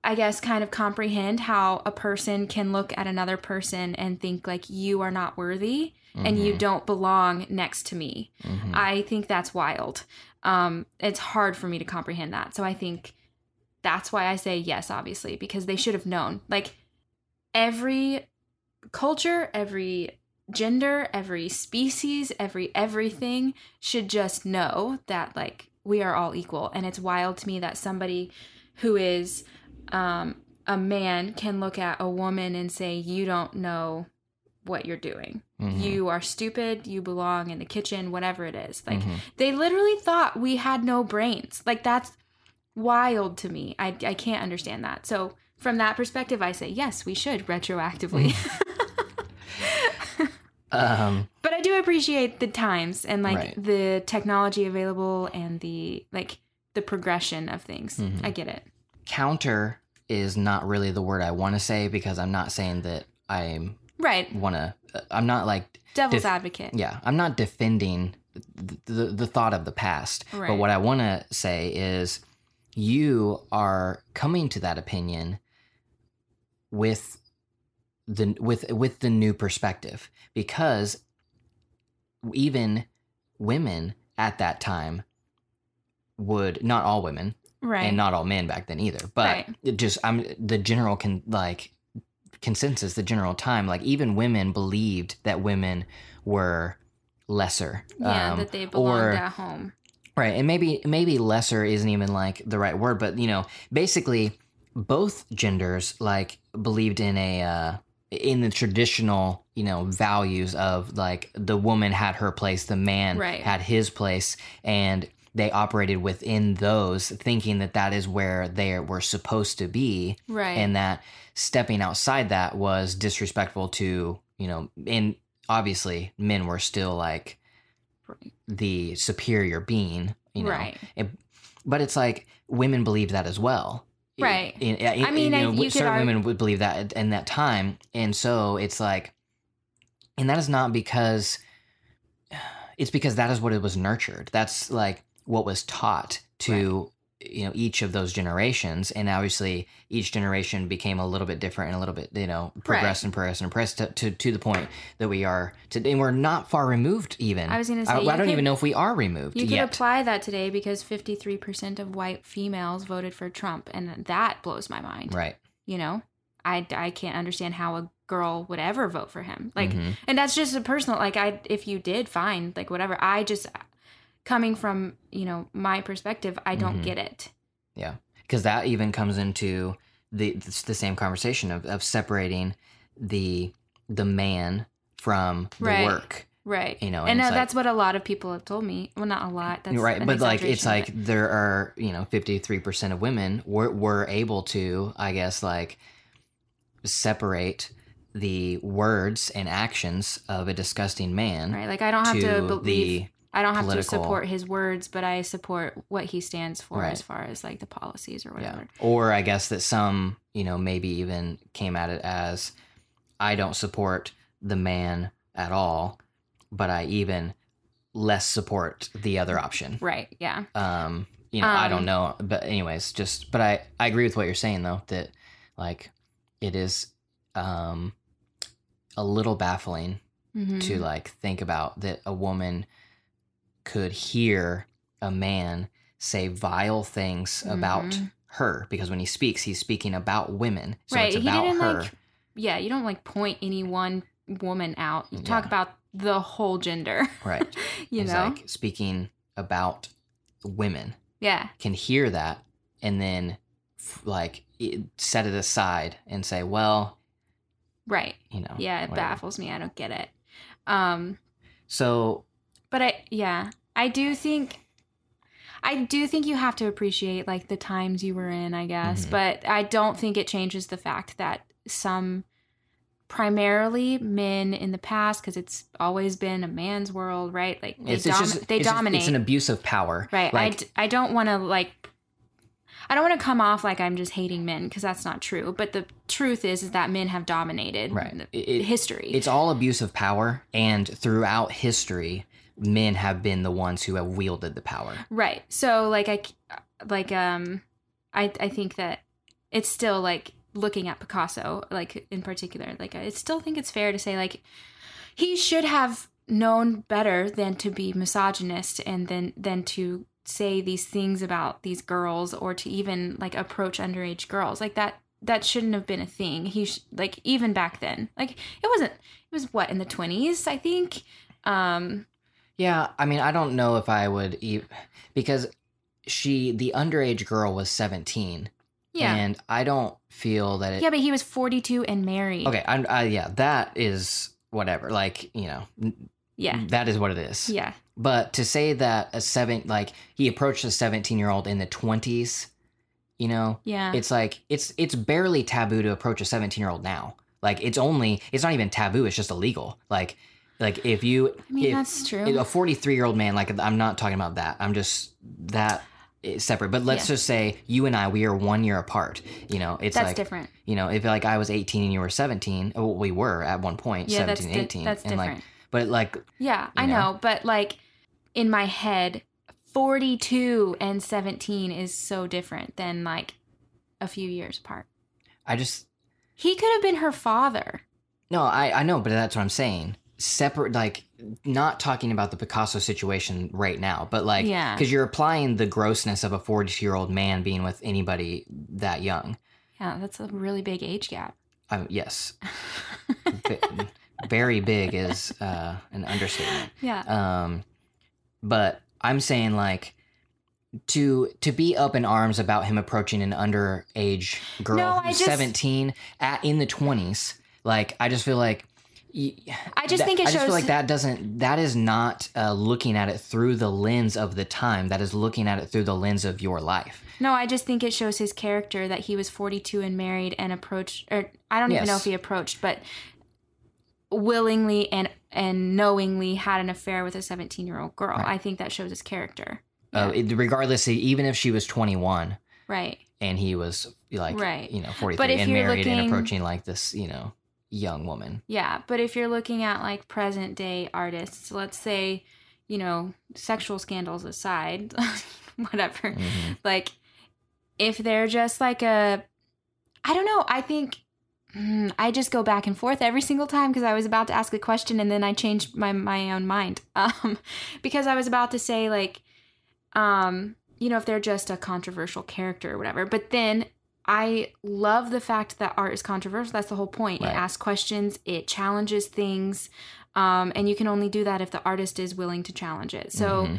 I guess kind of comprehend how a person can look at another person and think like you are not worthy and you Mhm. don't belong next to me. Mhm. I think that's wild. Um it's hard for me to comprehend that. So I think that's why I say yes obviously because they should have known. Like every culture, every gender, every species, every everything should just know that like we are all equal. And it's wild to me that somebody who is um, a man can look at a woman and say, "You don't know what you're doing. Mhm. You are stupid. You belong in the kitchen. Whatever it is." Like Mhm. they literally thought we had no brains. Like that's wild to me. I I can't understand that. So from that perspective, I say yes, we should retroactively. *laughs* Um, but I do appreciate the times and like Right. the technology available and the like the progression of things. Mhm. I get it. counter is not really the word I want to say because I'm not saying that I'm Right. want to. I'm not like Devil's Def- advocate. yeah. I'm not defending the the, the thought of the past. But what I want to say is, you are coming to that opinion with the with with the new perspective because even women at that time would not all women Right. and not all men back then either. But Right. just I'm the general can like consensus, the general time, like even women believed that women were lesser. yeah, Um, that they belonged or- at home. Right, and maybe maybe lesser isn't even like the right word, but you know, basically both genders like believed in a uh in the traditional, you know, values of like the woman had her place, the man Right. had his place and they operated within those thinking that that is where they were supposed to be Right. and that stepping outside that was disrespectful to, you know, and obviously men were still like the superior being, you know. right. But it's like women believed that as well. Right. In- in- I mean, you I- you certain arg- women would believe that in that time, and so it's like, and that is not because *sighs* it's because that is what it was nurtured. That's like what was taught to you know each of those generations, and obviously each generation became a little bit different and a little bit you know progressed and progressed and progressed to, to to the point that we are today. And we're not far removed even. I was gonna say I, I don't could- even know if we are removed You could yet. apply that today because 53% of white females voted for Trump, and that blows my mind. right. You know, I, I can't understand how a girl would ever vote for him. Like, Mhm. and that's just a personal. Like, I if you did, fine. Like, whatever. I just coming from you know my perspective, I don't Mhm. get it. Yeah. because that even comes into the the same conversation of, of separating the the man from the Right. work Right. you know and uh, like- that's what a lot of people have told me. Well, not a lot. That's right but like it's like there are you know 53% of women were, were able to i guess like separate the words and actions of a disgusting man right. Like I don't have to to believe. I don't have to support his words, but I support what he stands for Right. as far as like the policies or yeah whatever. or i guess that some you know maybe even came at it as i don't support the man at all but i even less support the other option Right. Yeah. um you know i don't Um, know but anyways just but i i agree with what you're saying though that like it is um a little baffling Mhm. to like think about that a woman could hear a man say vile things about Mhm. her because when he speaks he's speaking about women so right. it's He about didn't her like. Yeah. You don't like point any one woman out. You talk Yeah. about the whole gender. right *laughs* you know. like speaking about women yeah. can hear that and then f- like set it aside and say well Right. you know Yeah. It whatever. baffles me. I don't get it. Um. so But I yeah, I do think I do think you have to appreciate like the times you were in, I guess. Mhm. But I don't think it changes the fact that some primarily men in the past because it's always been a man's world, right? Like they, It's, it's dom- just they it's just- dominate. it's an abuse of power. right. I, Like, d- I don't want to like I don't want to come off like I'm just hating men because that's not true. But the truth is, is that men have dominated Right. It- history. it's all abuse of power, and throughout history, men have been the ones who have wielded the power. Right. So like I like um I I think that it's still like looking at Picasso like in particular like I still think it's fair to say like he should have known better than to be misogynist and then than to say these things about these girls or to even like approach underage girls like that that shouldn't have been a thing he sh- like even back then like it wasn't it was what in the 20s i think um Yeah, I mean, I don't know if I would eat because she, the underage girl, was seventeen, yeah and I don't feel that it. yeah but he was 42 and married Okay, I, I, yeah, that is whatever. Like you know, yeah that is what it is. yeah But to say that a seven, like he approached a seventeen-year-old in the twenties, you know, Yeah. it's like it's it's barely taboo to approach a 17 year old now like it's only it's not even taboo it's just illegal like like if you I mean, if, that's true. a 43 year old man like i'm not talking about that i'm just that separate but let's Yeah. just say you and i we are one year apart you know it's that's like different. you know if like i was 18 and you were 17 oh, we were at one point Yeah, 17 that's di- 18 that's and different. like but like yeah, I know? know, but like in my head, 42 and 17 is so different than like a few years apart. i just He could have been her father. No, I, I know, but that's what I'm saying. Separate, like, not talking about the Picasso situation right now, but like, Yeah. because you're applying the grossness of a 42 year old man being with anybody that young. Yeah, that's a really big age gap. Um, yes, very big is uh, an understatement. *laughs* yeah. Um, but I'm saying like to to be up in arms about him approaching an underage girl No, who's just- 17 at in the 20s. Like I just feel like. I just that- think it I just shows- feel like that doesn't. That is not uh, looking at it through the lens of the time. That is looking at it through the lens of your life. No, I just think it shows his character that he was 42 and married and approached, or I don't even know if he approached, but willingly and and knowingly had an affair with a 17 year old girl. Right. I think that shows his character. Uh, Yeah. regardless, even if she was 21 Right. and he was like, Right. you know, 43 and married and approaching like this, you know, young woman. Yeah, but if you're looking at like present day artists, let's say, you know, sexual scandals aside, *laughs* whatever. Mhm. Like if they're just like a I don't know, I think hmm, I just go back and forth every single time because I was about to ask a question and then I changed my my own mind. *laughs* Um because I was about to say like um you know if they're just a controversial character or whatever. But then I love the fact that art is controversial. That's the whole point. Right. It asks questions, it challenges things, um, and you can only do that if the artist is willing to challenge it. So Mhm.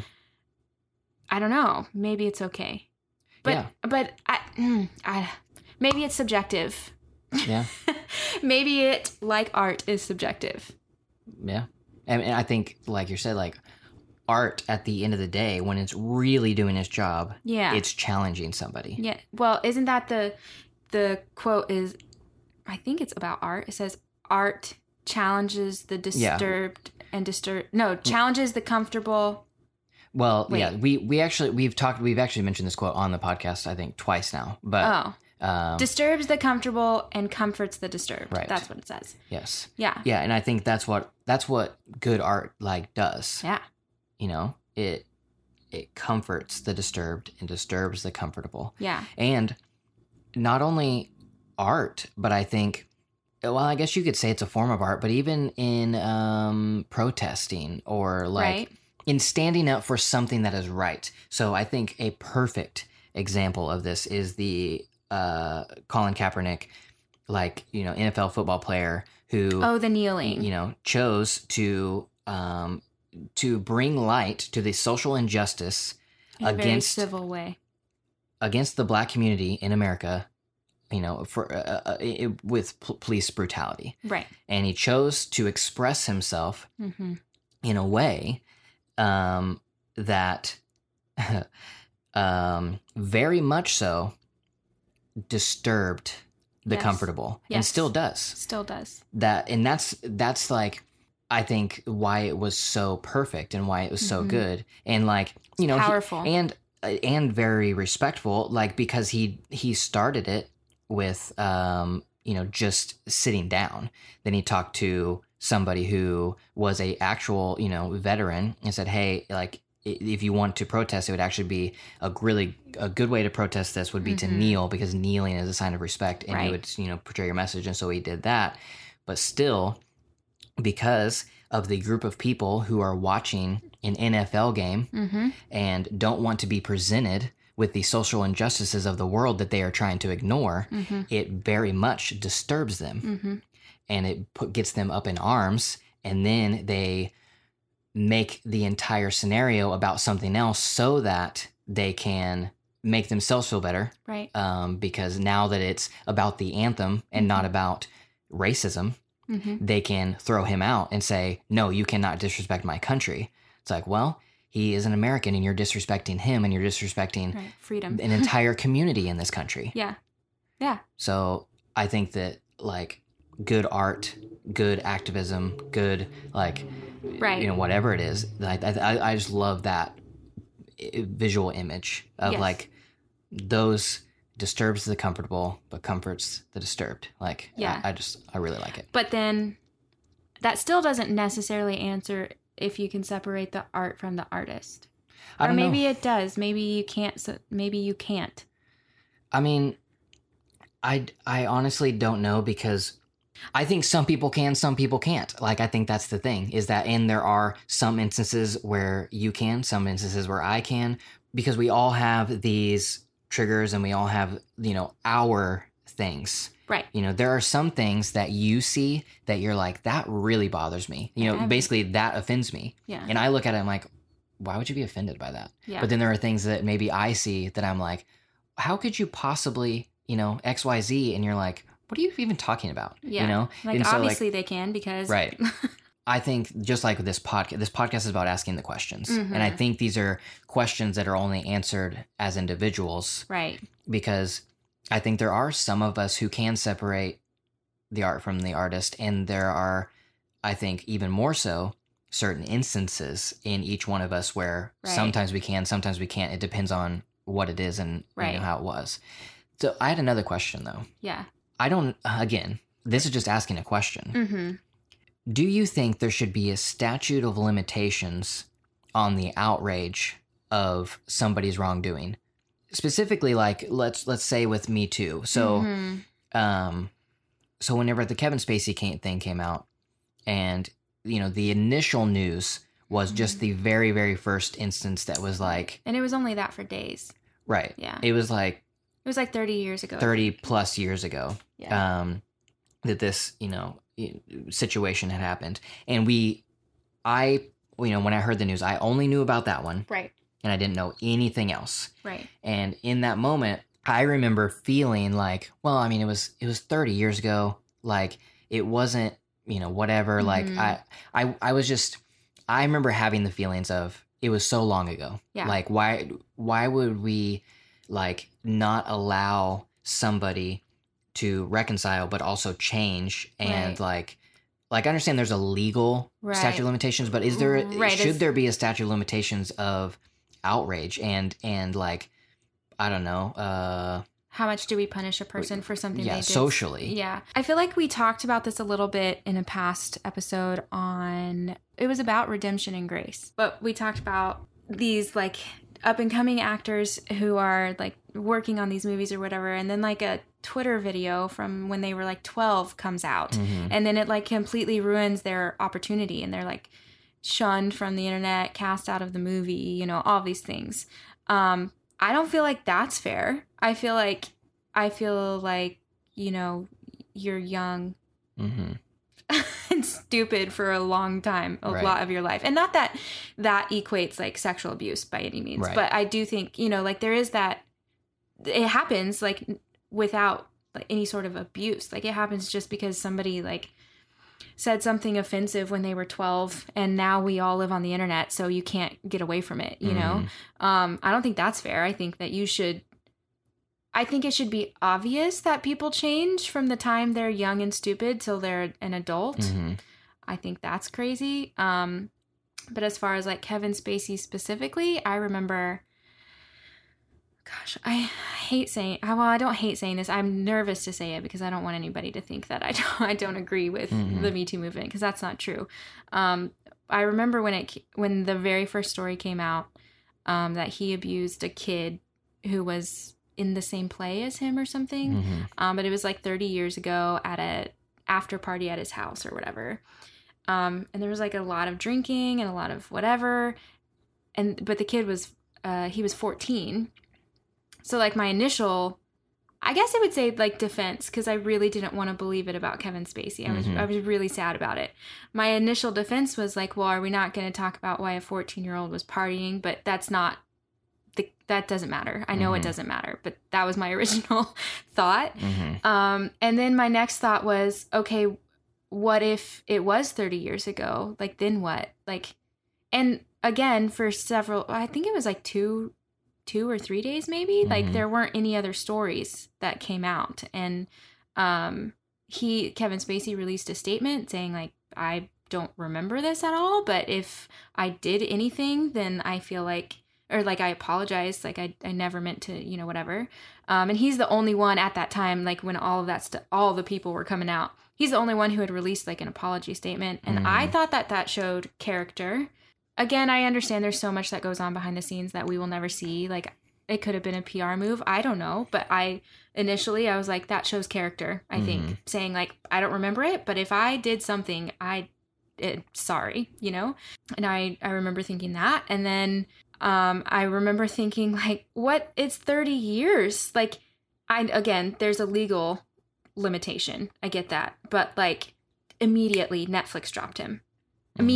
I don't know. Maybe it's okay, but Yeah. but I, mm, I maybe it's subjective. yeah. *laughs* maybe it like art is subjective. Yeah. And, and I think, like you said, like art at the end of the day, when it's really doing its job, Yeah. it's challenging somebody. Yeah. Well, isn't that the the quote is I think it's about art. It says art challenges the Yeah. disturbed and disturb no, challenges the comfortable. Well, Wait. yeah, we we actually we've talked we've actually mentioned this quote on the podcast I think twice now. But oh. um, Disturbs the comfortable and comforts the disturbed. Right. That's what it says. yes, Yeah. yeah, and I think that's what that's what good art like does. Yeah. You know, it it comforts the disturbed and disturbs the comfortable. Yeah. and not only art but i think well i guess you could say it's a form of art but even in um protesting or like right. in standing up for something that is right so i think a perfect example of this is the uh colin kaepernick like you know nfl football player who Oh, the kneeling. you know chose to um to bring light to the social injustice in against civil way. against the black community in America, you know, for uh, uh, it, with p- police brutality, Right. and he chose to express himself hmm in a way um, that *laughs* um, very much so disturbed the Yes. comfortable and still does Still does. that and that's that's like i think why it was so perfect and why it was so Mhm. good and like you know he- and and very respectful like because he he started it with um you know just sitting down then he talked to somebody who was a actual you know veteran and said hey like if you want to protest it would actually be a really a good way to protest this would be to Mhm. kneel because kneeling is a sign of respect and Right. you would you know portray your message and so he did that but still because of the group of people who are watching an NFL game mm-hmm. and don't want to be presented with the social injustices of the world that they are trying to ignore, Mm-hmm. it very much disturbs them Mm-hmm. and it put, gets them up in arms. And then they make the entire scenario about something else so that they can make themselves feel better. Right. Um, because now that it's about the anthem and not about racism, Mm-hmm. they can throw him out and say, No, you cannot disrespect my country. It's like, well, he is an American and you're disrespecting him and you're disrespecting Right. Freedom. an *laughs* entire community in this country. yeah. Yeah. So I think that like good art, good activism, good like Right. you know whatever it is. I I, I just love that visual image of Yes. like those disturbs the comfortable but comforts the disturbed. Like Yeah. I, I just I really like it. But then that still doesn't necessarily answer if you can separate the art from the artist. I or maybe know. it does. Maybe you can't. So maybe you can't. I mean, I I honestly don't know because I think some people can, some people can't. Like I think that's the thing is that and there are some instances where you can, some instances where I can because we all have these triggers and we all have, you know, our things. Right. You know, there are some things that you see that you're like that really bothers me. You know, basically that offends me. Yeah. And I look at it I'm like why would you be offended by that? yeah. But then there are things that maybe I see that I'm like, how could you possibly, you know, XYZ? And you're like, what are you even talking about? yeah. You know? Like And so, obviously they can because Right. *laughs* I think just like this podcast, this podcast is about asking the questions. And I Mhm. think these are questions that are only answered as individuals right. because I think there are some of us who can separate the art from the artist. And there are, I think, even more so, certain instances in each one of us where Right. sometimes we can, sometimes we can't. It depends on what it is and you know, how it was. So I had another question though. Yeah. I don't, again, this is just asking a question. Mm-hmm. Do you think there should be a statute of limitations on the outrage of somebody's wrongdoing? Specifically, like let's let's say with Me Too. So, Mhm. um, so whenever the Kevin Spacey thing came out, and you know the initial news was just Mhm. the very very first instance that was like and it was only that for days. right. Yeah. It was like It was like 30 years ago. 30 plus years ago Yeah. um, that this you know situation had happened and we i you know when i heard the news i only knew about that one right. and i didn't know anything else Right. and in that moment i remember feeling like well i mean it was it was 30 years ago like it wasn't you know whatever like Mhm. I, I i was just i remember having the feelings of it was so long ago Yeah. like why why would we like not allow somebody to reconcile but also change and Right. like like I understand there's a legal Right. statute of limitations, but is there Right, should it's- there be a statute of limitations of outrage and and like I don't know, uh How much do we punish a person for something yeah, socially. Yeah. I feel like we talked about this a little bit in a past episode on it was about redemption and grace. But we talked about these like up and coming actors who are like working on these movies or whatever and then like a Twitter video from when they were like 12 comes out Mhm. and then it like completely ruins their opportunity and they're like shunned from the internet, cast out of the movie, you know, all these things. Um I don't feel like that's fair. I feel like I feel like, you know, you're young Mhm. *laughs* and stupid for a long time, a Right. lot of your life. And not that that equates like sexual abuse by any means, Right. but I do think, you know, like there is that it happens like without like any sort of abuse. Like it happens just because somebody like said something offensive when they were 12 and now we all live on the internet so you can't get away from it you know? Um i don't think that's fair. I think that you should i think it should be obvious that people change from the time they're young and stupid till they're an adult. Hmm i think that's crazy. Um but as far as like kevin spacey specifically i remember gosh i hate saying well i don't hate saying this. I'm nervous to say it because i don't want anybody to think that i *laughs* don't, I don't agree with Mhm. the me too movement because that's not true. Um i remember when it when the very first story came out um that he abused a kid who was in the same play as him or something. Hmm um, but it was like 30 years ago at a after party at his house or whatever. Um, and there was like a lot of drinking and a lot of whatever. And but the kid was uh, he was 14 so like my initial i guess i would say like defense because i really didn't want to believe it about kevin spacey i was Mhm. i was really sad about it my initial defense was like well are we not going to talk about why a 14 year old was partying but that's not the, that doesn't matter i know Mhm. it doesn't matter but that was my *laughs* original thought hmm um, and then my next thought was, okay, what if it was 30 years ago? Like, then what? Like, and again, for several, I think it was like two, two or three days, maybe. Like, Mhm. there weren't any other stories that came out, and um, he, Kevin Spacey, released a statement saying, like, I don't remember this at all, but if I did anything, then I feel like. Or like I apologize, like I, I never meant to, you know, whatever. Um, and he's the only one at that time, like when all of that stuff, all the people were coming out. He's the only one who had released like an apology statement, and Mhm. I thought that that showed character. Again, I understand there's so much that goes on behind the scenes that we will never see. Like it could have been a PR move, I don't know, but I initially I was like that shows character. I think Mhm. saying like I don't remember it, but if I did something, I it, sorry, you know. And I I remember thinking that, and then um I remember thinking like, what? It's thirty years. Like, I again, there's a legal limitation. I get that, but like immediately Netflix dropped him. Mm-hmm.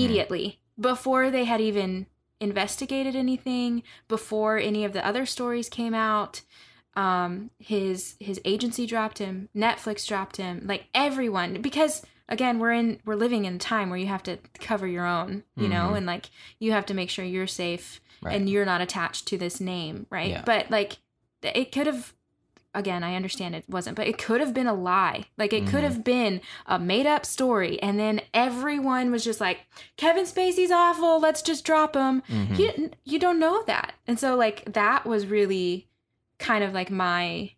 Before they had even investigated anything, before any of the other stories came out. Um, his his agency dropped him. Netflix dropped him. Like everyone, because again, we're in we're living in a time where you have to cover your own, you know, Mhm. and like you have to make sure you're safe Right. and you're not attached to this name, right? Yeah. But like it could have again, I understand it wasn't, but it could have been a lie. Like it could Mhm. have been a made up story and then everyone was just like Kevin Spacey's awful, let's just drop him. Mhm. You you don't know that. And so like that was really kind of like my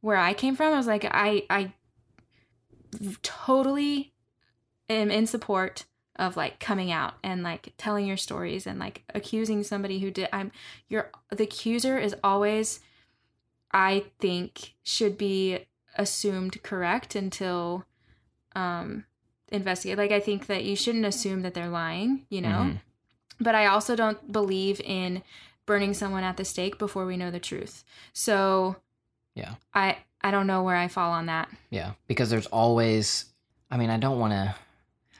where I came from. I was like I I totally am in support of like coming out and like telling your stories and like accusing somebody who did I'm your the accuser is always I think should be assumed correct until um investigate like I think that you shouldn't assume that they're lying, you know? Mhm. But I also don't believe in burning someone at the stake before we know the truth. So Yeah. I I don't know where I fall on that. Yeah, because there's always. I mean, I don't want to.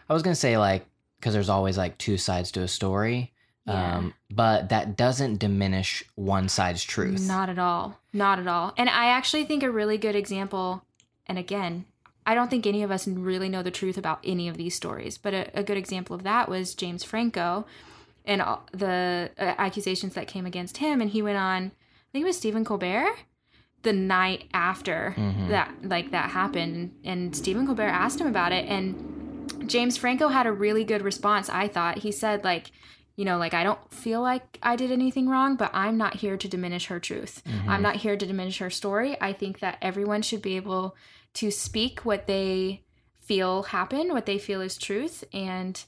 I was gonna say like because there's always like two sides to a story, Yeah. um, but that doesn't diminish one side's truth. Not at all. Not at all. And I actually think a really good example, and again, I don't think any of us really know the truth about any of these stories, but a, a good example of that was James Franco and all the uh, accusations that came against him. And he went on, I think it was Stephen Colbert, the night after Mhm. that, like that happened. And Stephen Colbert asked him about it. And James Franco had a really good response, I thought. He said, like, you know, like, I don't feel like I did anything wrong, but I'm not here to diminish her truth. Mhm. I'm not here to diminish her story. I think that everyone should be able to speak what they feel happened, what they feel is truth. And,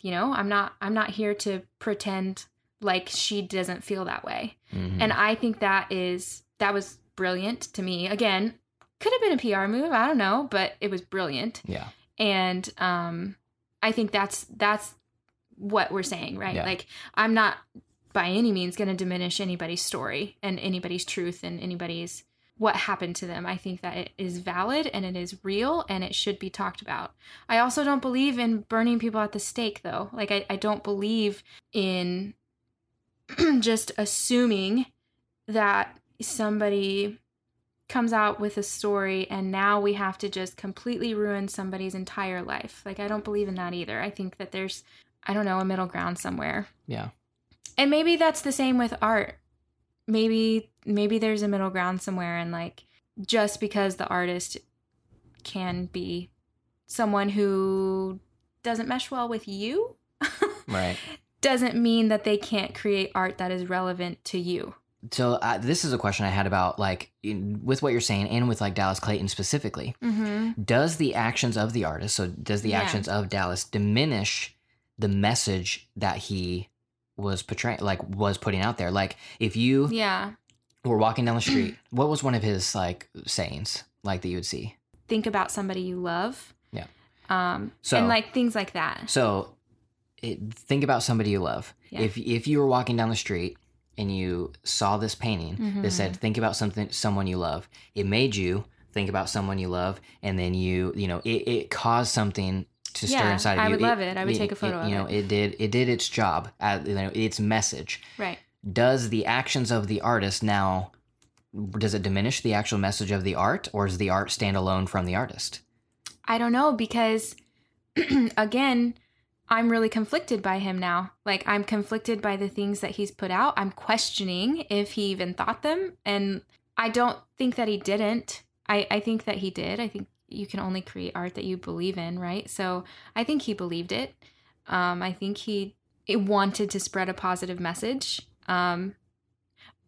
you know, I'm not I'm not here to pretend like she doesn't feel that way. Mhm. And I think that is that was brilliant to me. Again, could have been a PR move, I don't know, but it was brilliant yeah, and um i think that's that's what we're saying right Yeah. like i'm not by any means going to diminish anybody's story and anybody's truth and anybody's what happened to them i think that it is valid and it is real and it should be talked about i also don't believe in burning people at the stake though like i, I don't believe in *clears throat* just assuming that somebody comes out with a story and now we have to just completely ruin somebody's entire life. Like I don't believe in that either. I think that there's I don't know, a middle ground somewhere. Yeah. And maybe that's the same with art. Maybe maybe there's a middle ground somewhere and like just because the artist can be someone who doesn't mesh well with you *laughs* Right. doesn't mean that they can't create art that is relevant to you. So uh, this is a question I had about like in, with what you're saying and with like Dallas Clayton specifically. Mm-hmm. Does the actions of the artist, so does the Yeah. actions of Dallas diminish the message that he was portraying, like was putting out there? Like if you Yeah. were walking down the street, *clears throat* what was one of his like sayings like that you would see? Think about somebody you love. Yeah. Um So- and like things like that. So it, think about somebody you love. Yeah. If if you were walking down the street and you saw this painting that Mhm. said think about something someone you love, it made you think about someone you love and then you you know it, it caused something to stir Yeah, inside of you. I would love it. I would take a photo it, of You know, it. it did it did its job at you know its message. Right. Does the actions of the artist now does it diminish the actual message of the art or does the art stand alone from the artist? I don't know because *clears throat* again, I'm really conflicted by him now. Like I'm conflicted by the things that he's put out. I'm questioning if he even thought them and I don't think that he didn't. I I think that he did. I think you can only create art that you believe in, right? So, I think he believed it. Um I think he it wanted to spread a positive message. Um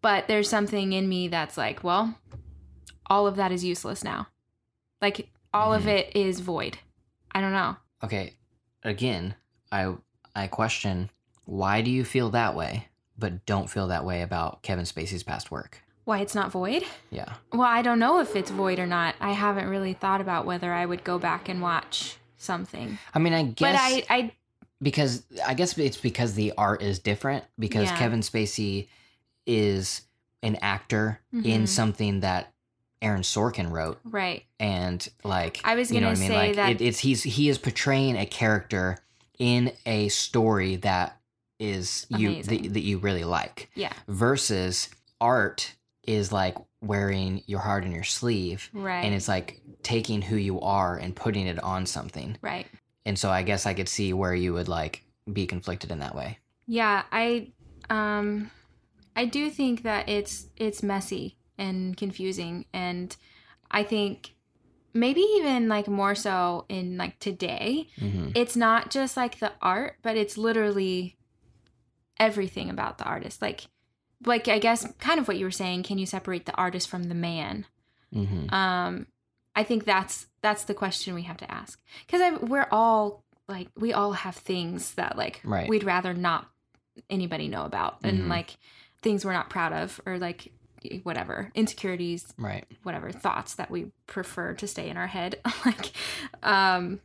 but there's something in me that's like, well, all of that is useless now. Like all of Mhm. it is void. I don't know. Okay, again, I I question why do you feel that way, but don't feel that way about Kevin Spacey's past work? Why it's not void? Yeah. Well, I don't know if it's void or not. I haven't really thought about whether I would go back and watch something. I mean, I guess but I, I because I guess it's because the art is different because Yeah. Kevin Spacey is an actor in Mhm. something that Aaron Sorkin wrote right. and like I was you know gonna what I mean say like that- it, it's he's he is portraying a character in a story that is you that, that you really like Yeah. versus art is like wearing your heart in your sleeve Right. and it's like taking who you are and putting it on something right. and so i guess i could see where you would like be conflicted in that way Yeah, I um I do think that it's it's messy and confusing and I think maybe even like more so in like today hmm it's not just like the art, but it's literally everything about the artist. Like like I guess kind of what you were saying, can you separate the artist from the man? hmm Um I think that's that's the question we have to ask. Cuz we're all like we all have things that like Right. we'd rather not anybody know about and Mhm. like things we're not proud of or like whatever insecurities right whatever thoughts that we prefer to stay in our head *laughs* like um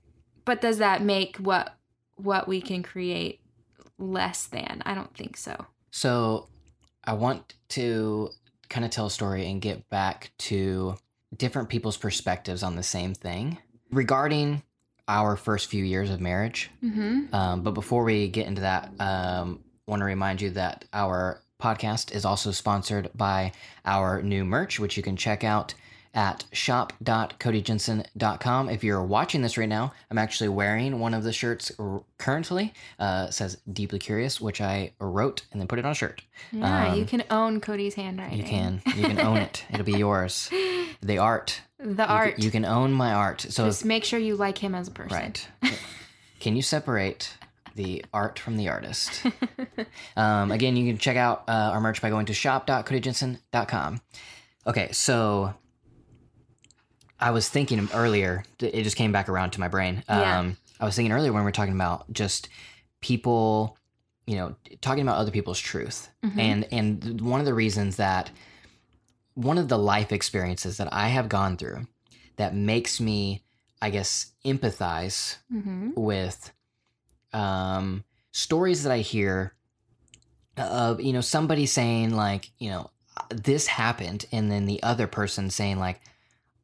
but does that make what what we can create less than i don't think so so i want to kind of tell a story and get back to different people's perspectives on the same thing regarding our first few years of marriage mm-hmm. Um, but before we get into that, um, want to remind you that our podcast is also sponsored by our new merch, which you can check out at shop.codyjensen.com. If you're watching this right now, I'm actually wearing one of the shirts currently. Uh, it says Deeply Curious, which I wrote and then put it on a shirt. yeah you Um, can own cody's handwriting You can. You can own it. It'll be yours. *laughs* The art. the You can- art You can, own my art. So just make sure you like him as a person Right. can you separate the art from the artist? *laughs* Um, again, you can check out uh, our merch by going to shop.codyjensen.com. Okay, so I was thinking earlier, it just came back around to my brain. Um, I was thinking earlier when we were talking about just people, you know, talking about other people's truth. Mhm. And and one of the reasons that one of the life experiences that I have gone through that makes me, I guess, empathize mm-hmm. with um, stories that I hear of you know somebody saying like you know this happened, and then the other person saying like,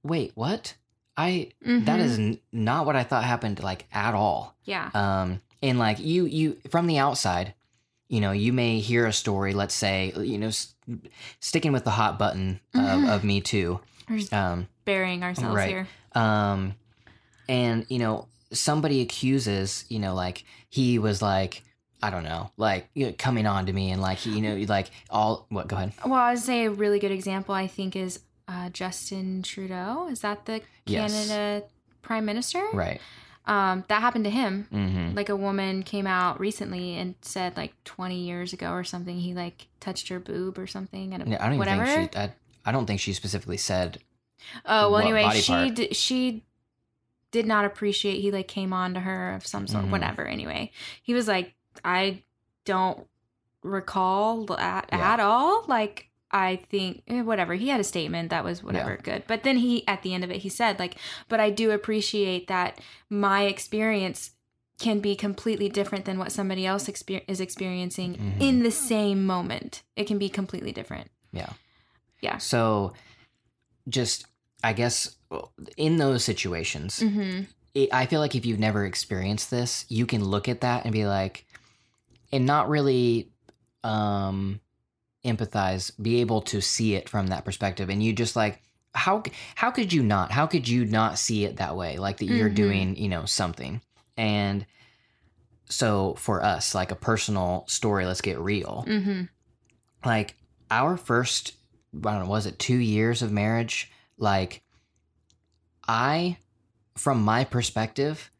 wait, what? I that is n- not what I thought happened like at all. yeah Um, and like you, you from the outside, you know, you may hear a story. Let's say, you know, s- sticking with the hot button of, Mhm. of Me Too, Um, burying ourselves right. here. um, and you know, somebody accuses, you know, like he was like, I don't know, like you know, coming on to me and like you know, like all what? Go ahead. Well, I would say a really good example, I think, is uh, Justin Trudeau. Is that the Yes. Canada Prime Minister? Right. Um, that happened to him. Mm-hmm. Like a woman came out recently and said, like 20 years ago or something, he like touched her boob or something. And Yeah, I don't even whatever. think she. I, I don't think she specifically said. oh, well, anyway, she d- she did not appreciate. He like came on to her of some sort, Mhm. whatever. Anyway, he was like, I don't recall at, Yeah. at all. Like, I think eh, whatever. He had a statement that was whatever good. But then he at the end of it he said like, but I do appreciate that my experience can be completely different than what somebody else exper- is experiencing Mhm. in the same moment. It can be completely different. Yeah. Yeah. So, just I guess in those situations, Mm-hmm. it, I feel like if you've never experienced this, you can look at that and be like, and not really um empathize, be able to see it from that perspective, and you just like how how could you not? How could you not see it that way? Like that you're Mhm. doing, you know, something. And so for us, like a personal story, let's get real. Mm-hmm. Like our first, I don't know, was it two years of marriage? Like I, from my perspective,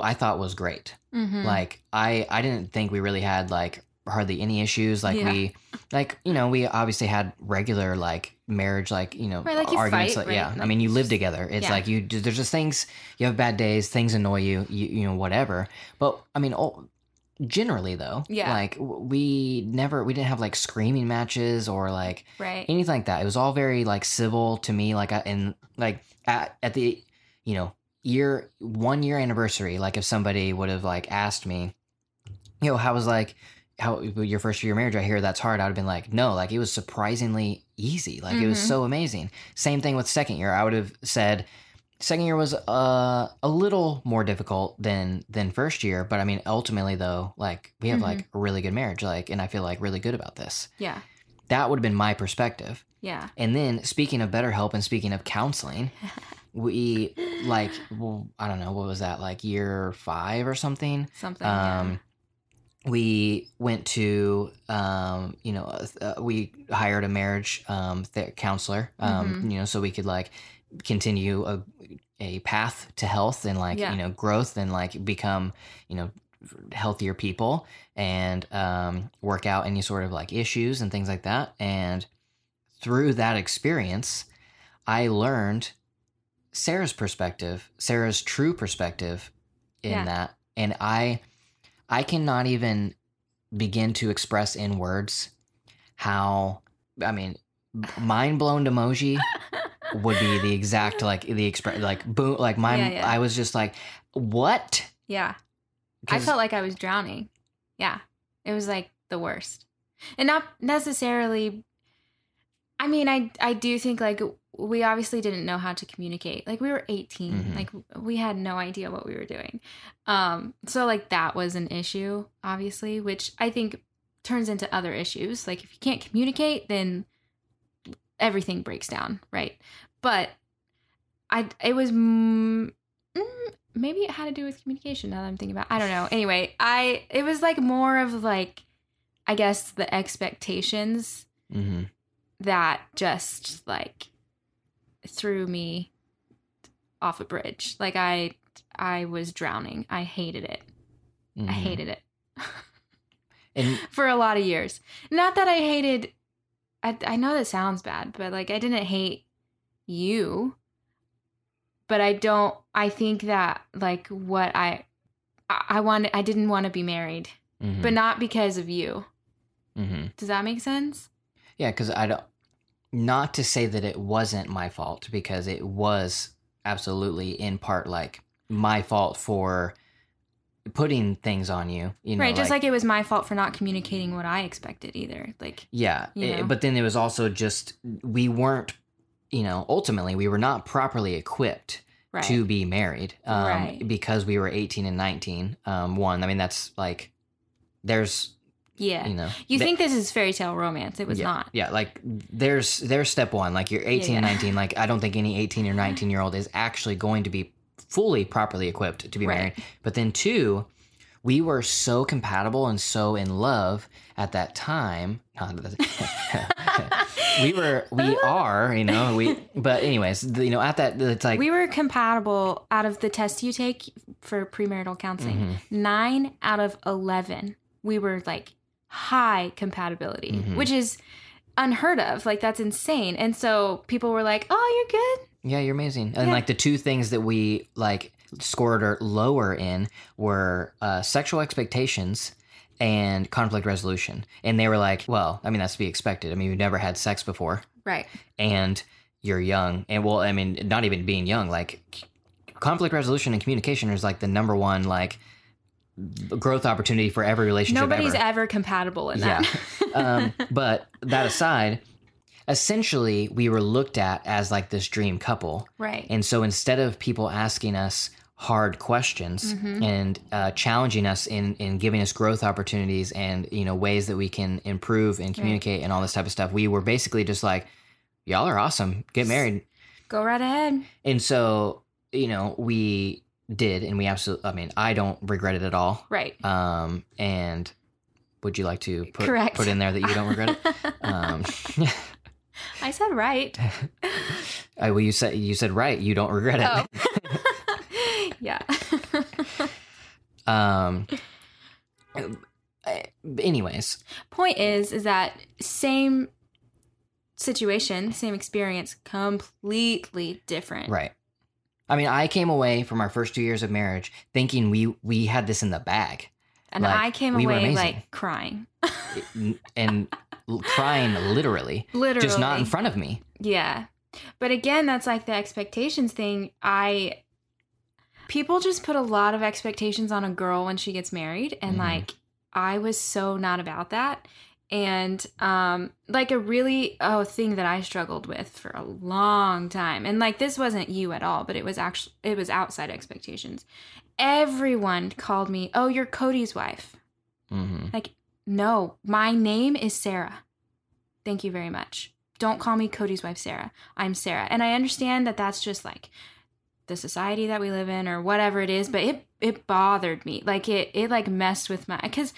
I thought was great. Mm-hmm. Like I, I didn't think we really had like hardly any issues. Like Yeah. we, like you know, we obviously had regular like marriage, like you know, Right, like you arguments. fight, like, right? Yeah, I mean, you live together. It's yeah. like you. There's just things you have bad days. Things annoy you. You, you know, whatever. But I mean, oh, generally though, Yeah. like we never, we didn't have like screaming matches or like right. anything like that. It was all very like civil to me. Like I, and like at, at the you know year one year anniversary, like if somebody would have like asked me, you know, how was like how your first year of marriage? I hear that's hard. I'd have been like, no, like it was surprisingly easy. Like it was Mhm. so amazing. Same thing with second year. I would have said. Second year was uh, a little more difficult than than first year, but I mean, ultimately though, like we have Mhm. like a really good marriage, like, and I feel like really good about this. Yeah. That would have been my perspective. Yeah. And then speaking of BetterHelp and speaking of counseling, *laughs* we like well, I don't know what was that like year five or something. Something. Um, we went to um, you know uh, we hired a marriage um, th- counselor um, Mhm. you know so we could like continue a a path to health and like Yeah. you know growth and like become you know healthier people and um, work out any sort of like issues and things like that and through that experience i learned sarah's perspective sarah's true perspective in Yeah. that and i i cannot even begin to express in words how i mean mind blown emoji would be the exact like the express like boom like my Yeah, yeah. i was just like what yeah. I felt like I was drowning. Yeah. It was like the worst. And not necessarily I mean, I I do think like we obviously didn't know how to communicate. Like we were 18. Mhm. Like we had no idea what we were doing. Um so like that was an issue obviously, which I think turns into other issues. Like if you can't communicate, then everything breaks down, right? But I it was mm, mm, maybe it had to do with communication now that I'm thinking about. I don't know. Anyway, I it was like more of like I guess the expectations Mhm. that just like threw me off a bridge. Like I I was drowning. I hated it. I Mhm. hated it. and *laughs* For a lot of years. Not that I hated I I know that sounds bad, but like I didn't hate you. But I don't I think that like what I I I wanted I didn't want to be married, mhm. but not because of you. Mm-hmm. Does that make sense? Yeah, because I don't. Not to say that it wasn't my fault, because it was absolutely in part like my fault for putting things on you. You know, right, just like, it was my fault for not communicating what I expected either. Like yeah. it- but then it was also just we weren't. You know, ultimately, we were not properly equipped right. to be married um, Right. because we were 18 and 19. Um, one, I mean, that's like there's Yeah. you know You They- think this is fairy tale romance. It was yeah, not. Yeah, like there's there's step one. Like you're 18 and yeah. 19. Like I don't think any 18 or 19 year old is actually going to be fully properly equipped to be Right. married. But then two, we were so compatible and so in love at that time. *laughs* we were, we are, you know, we. But anyways, you know, at that, it's like We were compatible out of the test you take for premarital counseling. Mm-hmm. Nine out of 11, we were like high compatibility, Mhm. which is unheard of. Like, that's insane. And so people were like, oh, you're good. Yeah, you're amazing. And Yeah. like the two things that we like scored or lower in were uh, sexual expectations and conflict resolution. And they were like, well, I mean, that's to be expected. I mean, you've never had sex before Right. and you're young. And well, I mean, not even being young, like conflict resolution and communication is like the number one, like growth opportunity for every relationship Nobody's ever. ever compatible in that. um, *laughs* but that aside, essentially, we were looked at as like this dream couple. right. And so instead of people asking us hard questions Mhm. and uh, challenging us in, in giving us growth opportunities and you know ways that we can improve and communicate and all this type of stuff, we were basically just like, y'all are awesome, get married. Go right ahead. And so you know we did, and we absolutely. I mean, I don't regret it at all. Right. Um, and would you like to put Correct. put in there that you don't regret it? *laughs* Um, *laughs* I said right. I, *laughs* well, you said you said right. You don't regret it. Oh. yeah. Um. uh, Anyways, Point is, is that same situation, same experience, completely different. right. I mean, I came away from our first two years of marriage thinking we we had this in the bag, And Like, I came we away like crying. *laughs* and crying literally, Literally. just not in front of me. Yeah. But again, that's like the expectations thing. I people just put a lot of expectations on a girl when she gets married and Mhm. like I was so not about that. And um like a really oh thing that I struggled with for a long time. And like this wasn't you at all, but it was actually it was outside expectations. Everyone called me, "Oh, you're Cody's wife." hmm Like, no, my name is Sarah. Thank you very much. Don't call me Cody's wife, Sarah. I'm Sarah. And I understand that that's just like the society that we live in or whatever it is, but it it bothered me. Like it it like messed with my cuz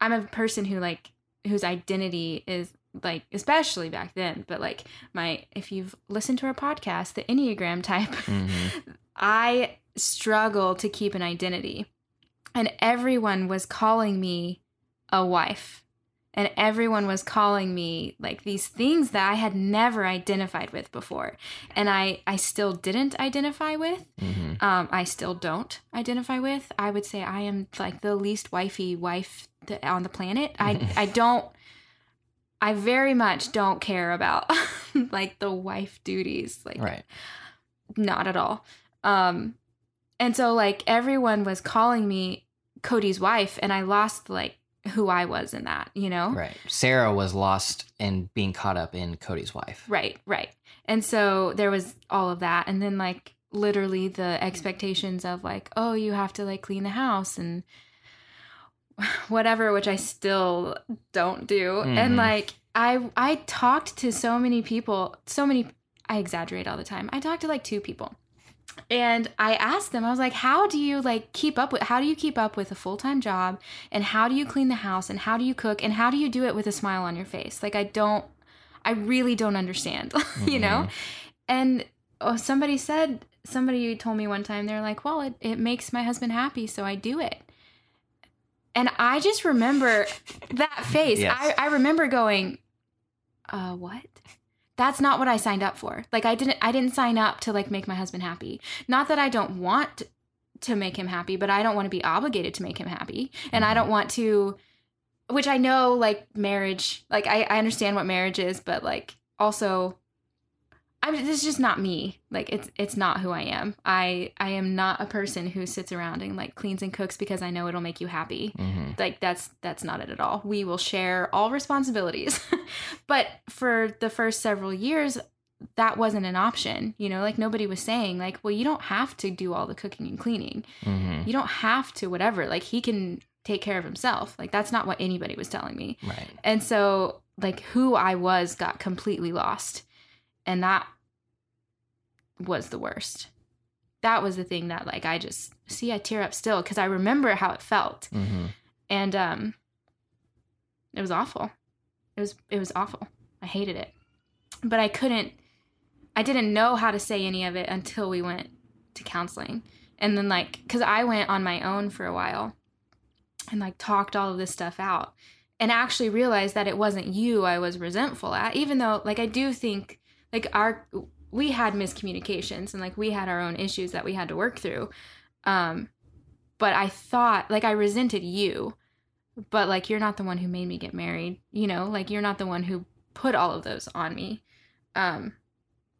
I'm a person who like whose identity is like especially back then, but like my if you've listened to our podcast, the Enneagram type, hmm *laughs* I struggle to keep an identity. And everyone was calling me a wife. And everyone was calling me like these things that I had never identified with before. And I, I still didn't identify with. hmm Um, I still don't identify with. I would say I am like the least wifey wife that, on the planet. I, *laughs* I don't, I very much don't care about *laughs* like the wife duties. Like Right. not at all. Um, and so like everyone was calling me Cody's wife, and I lost like who I was in that, you know? Right. Sarah was lost in being caught up in Cody's wife. Right, right. And so there was all of that, and then like literally the expectations of like, oh, you have to like clean the house and *sighs* whatever, which I still don't do. Mhm. And like I I talked to so many people, so many I exaggerate all the time. I talked to like two people. And I asked them, I was like, how do you like keep up with how do you keep up with a full-time job and how do you clean the house and how do you cook and how do you do it with a smile on your face? Like I don't I really don't understand, *laughs* you know? And oh, somebody said somebody told me one time they're like, "Well, it it makes my husband happy, so I do it." And I just remember that *laughs* face. Yes. I I remember going, "Uh, what?" That's not what I signed up for. Like I didn't I didn't sign up to like make my husband happy. Not that I don't want to make him happy, but I don't want to be obligated to make him happy. And I Mhm. don't want to which I know like marriage, like I, I understand what marriage is, but like also I mean, this is just not me. Like it's it's not who I am. I I am not a person who sits around and like cleans and cooks because I know it'll make you happy. hmm Like that's that's not it at all. We will share all responsibilities. *laughs* but for the first several years that wasn't an option. You know, like nobody was saying like, well, you don't have to do all the cooking and cleaning hmm you don't have to whatever like he can take care of himself. Like that's not what anybody was telling me. Right. And so like who I was got completely lost. And that was the worst. That was the thing that like I just see I tear up still cuz I remember how it felt. hmm And um it was awful. It was it was awful. I hated it. But I couldn't I didn't know how to say any of it until we went to counseling. And then like cuz I went on my own for a while and like talked all of this stuff out and actually realized that it wasn't you I was resentful at even though like I do think like our we had miscommunications and like we had our own issues that we had to work through. Um but I thought like I resented you but like you're not the one who made me get married you know like you're not the one who put all of those on me um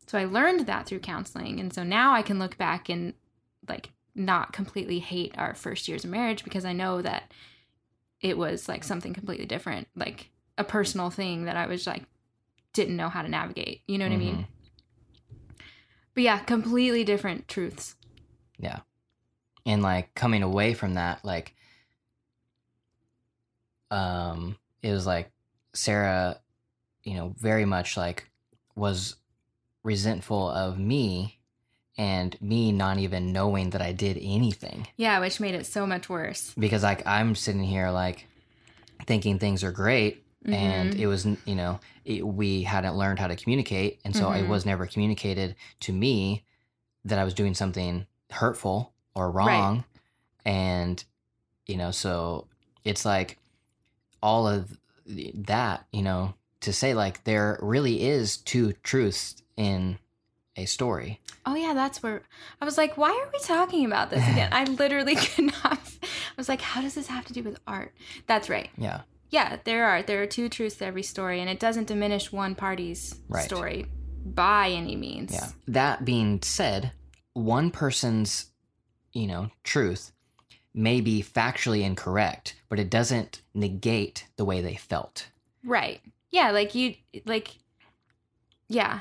so i learned that through counseling and so now i can look back and like not completely hate our first years of marriage because i know that it was like something completely different like a personal thing that i was like didn't know how to navigate. You know what i mean? But yeah completely different truths. Yeah. And like coming away from that, like, um, it was like Sarah, you know, very much like was resentful of me and me not even knowing that I did anything. Yeah which made it so much worse. Because like I'm sitting here like thinking things are great and Mhm. it was you know it, we hadn't learned how to communicate and so it Mhm. was never communicated to me that i was doing something hurtful or Right. wrong and you know so it's like all of that you know to say like there really is two truths in a story Oh yeah, that's where I was like, why are we talking about this again? *laughs* I literally *laughs* could not. I was like, how does this have to do with art? That's right. yeah Yeah, there are there are two truths to every story, and it doesn't diminish one party's Right. story by any means. Yeah. That being said, one person's, you know, truth may be factually incorrect, but it doesn't negate the way they felt. Right. Yeah, like you like. Yeah.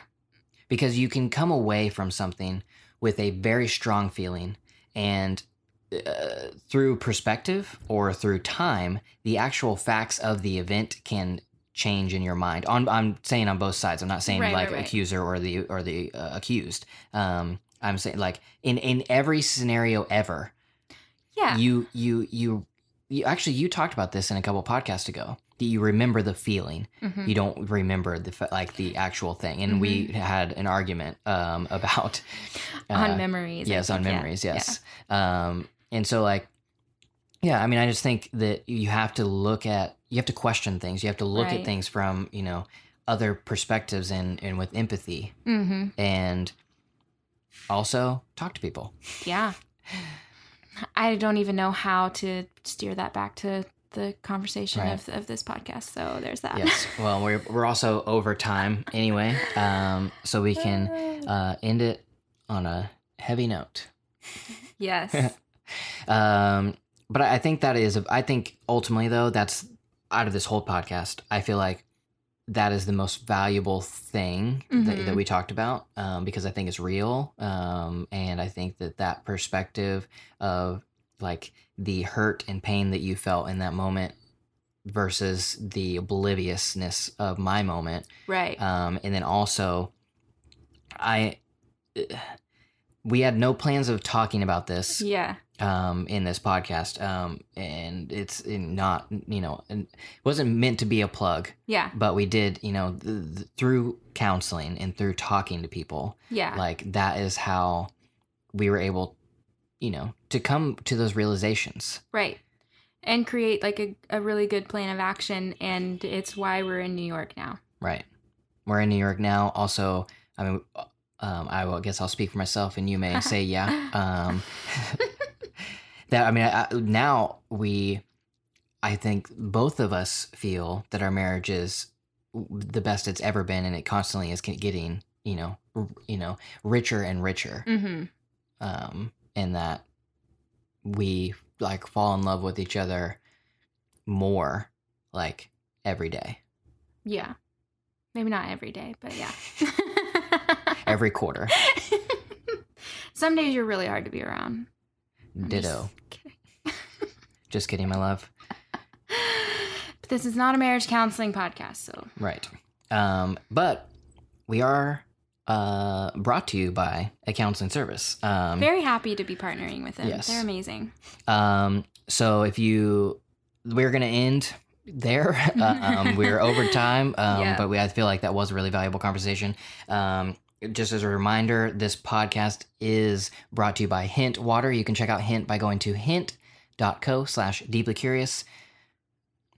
Because you can come away from something with a very strong feeling and uh, through perspective or through time, the actual facts of the event can change in your mind. On I'm saying on both sides. I'm not saying Right, like right, right. accuser or the or the uh, accused. Um, I'm saying like in in every scenario ever, Yeah. you you you you actually you talked about this in a couple podcasts ago. That you remember the feeling, Mhm. you don't remember the like the actual thing. And we had an argument um, *laughs* about on uh, memories. I yes on think, yeah. memories yes um and so like yeah i mean i just think that you have to look at you have to question things you have to look Right. at things from you know other perspectives and and with empathy Yeah. hmm and also talk to people yeah. I don't even know how to steer that back to the conversation Right. of, of this podcast. So there's that. yes *laughs* well we're, we're also over time anyway um so we can uh end it on a heavy note yes. *laughs* um but I think that is I think ultimately though that's out of this whole podcast I feel like that is the most valuable thing that, Mhm. that we talked about um, because I think it's real um, and I think that that perspective of like the hurt and pain that you felt in that moment versus the obliviousness of my moment Right. um, and then also I we had no plans of talking about this yeah. Um, in this podcast, um, and it's not you know it wasn't meant to be a plug, Yeah. but we did you know th- th- through counseling and through talking to people, Yeah. like that is how we were able, you know, to come to those realizations. Right. And create like a, a really good plan of action. And it's why we're in New York now. Right. We're in New York now. Also, I mean, um, I will, guess I'll speak for myself, and you may *laughs* say yeah. Um, *laughs* that I mean, I, I- now we, I think both of us feel that our marriage is the best it's ever been, and it constantly is getting, you know, r- you know, richer and richer. Mm-hmm. Um, and that we like fall in love with each other more, like every day, Yeah. Maybe not every day, but yeah. *laughs* every quarter. *laughs* Some days you're really hard to be around. I'm just Ditto. kidding. *laughs* Just kidding, my love. But this is not a marriage counseling podcast, so Right. Um, but we are uh, brought to you by a counseling service. Um, very happy to be partnering with them. Yes. They're amazing. um, so if you, we're going to end there. *laughs* um, we're over time, um, *laughs* Yeah. but we, I feel like that was a really valuable conversation. Um, just as a reminder, this podcast is brought to you by Hint Water. You can check out Hint by going to hint.co slash deeply curious.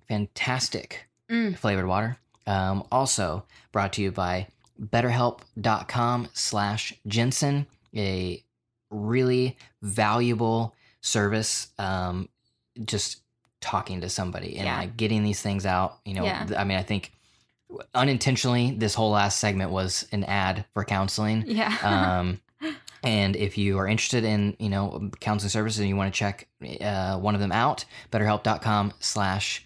Fantastic Mm. flavored water. Um, also brought to you by betterhelp.com slash Jensen, a really valuable service. Um, just talking to somebody and Yeah. like getting these things out. You know, Yeah. I mean, I think unintentionally, this whole last segment was an ad for counseling. Yeah. Um, *laughs* and if you are interested in, you know, counseling services and you want to check uh, one of them out, betterhelp.com slash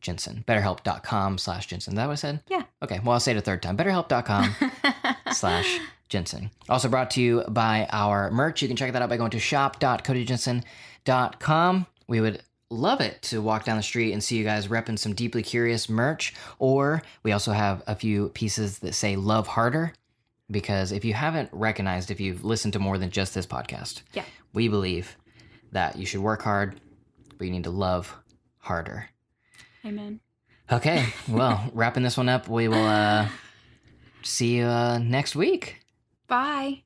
Jensen. Betterhelp.com slash Jensen. Is that what I said? Yeah. Okay. Well, I'll say it a third time. Betterhelp.com *laughs* slash Jensen. Also brought to you by our merch. You can check that out by going to shop.codyjensen.com. We would love it to walk down the street and see you guys repping some deeply curious merch. Or we also have a few pieces that say love harder. Because if you haven't recognized, if you've listened to more than just this podcast, Yeah. we believe that you should work hard, but you need to love harder. Amen. Okay, *laughs* well, wrapping this one up, we will uh, see you uh, next week. Bye.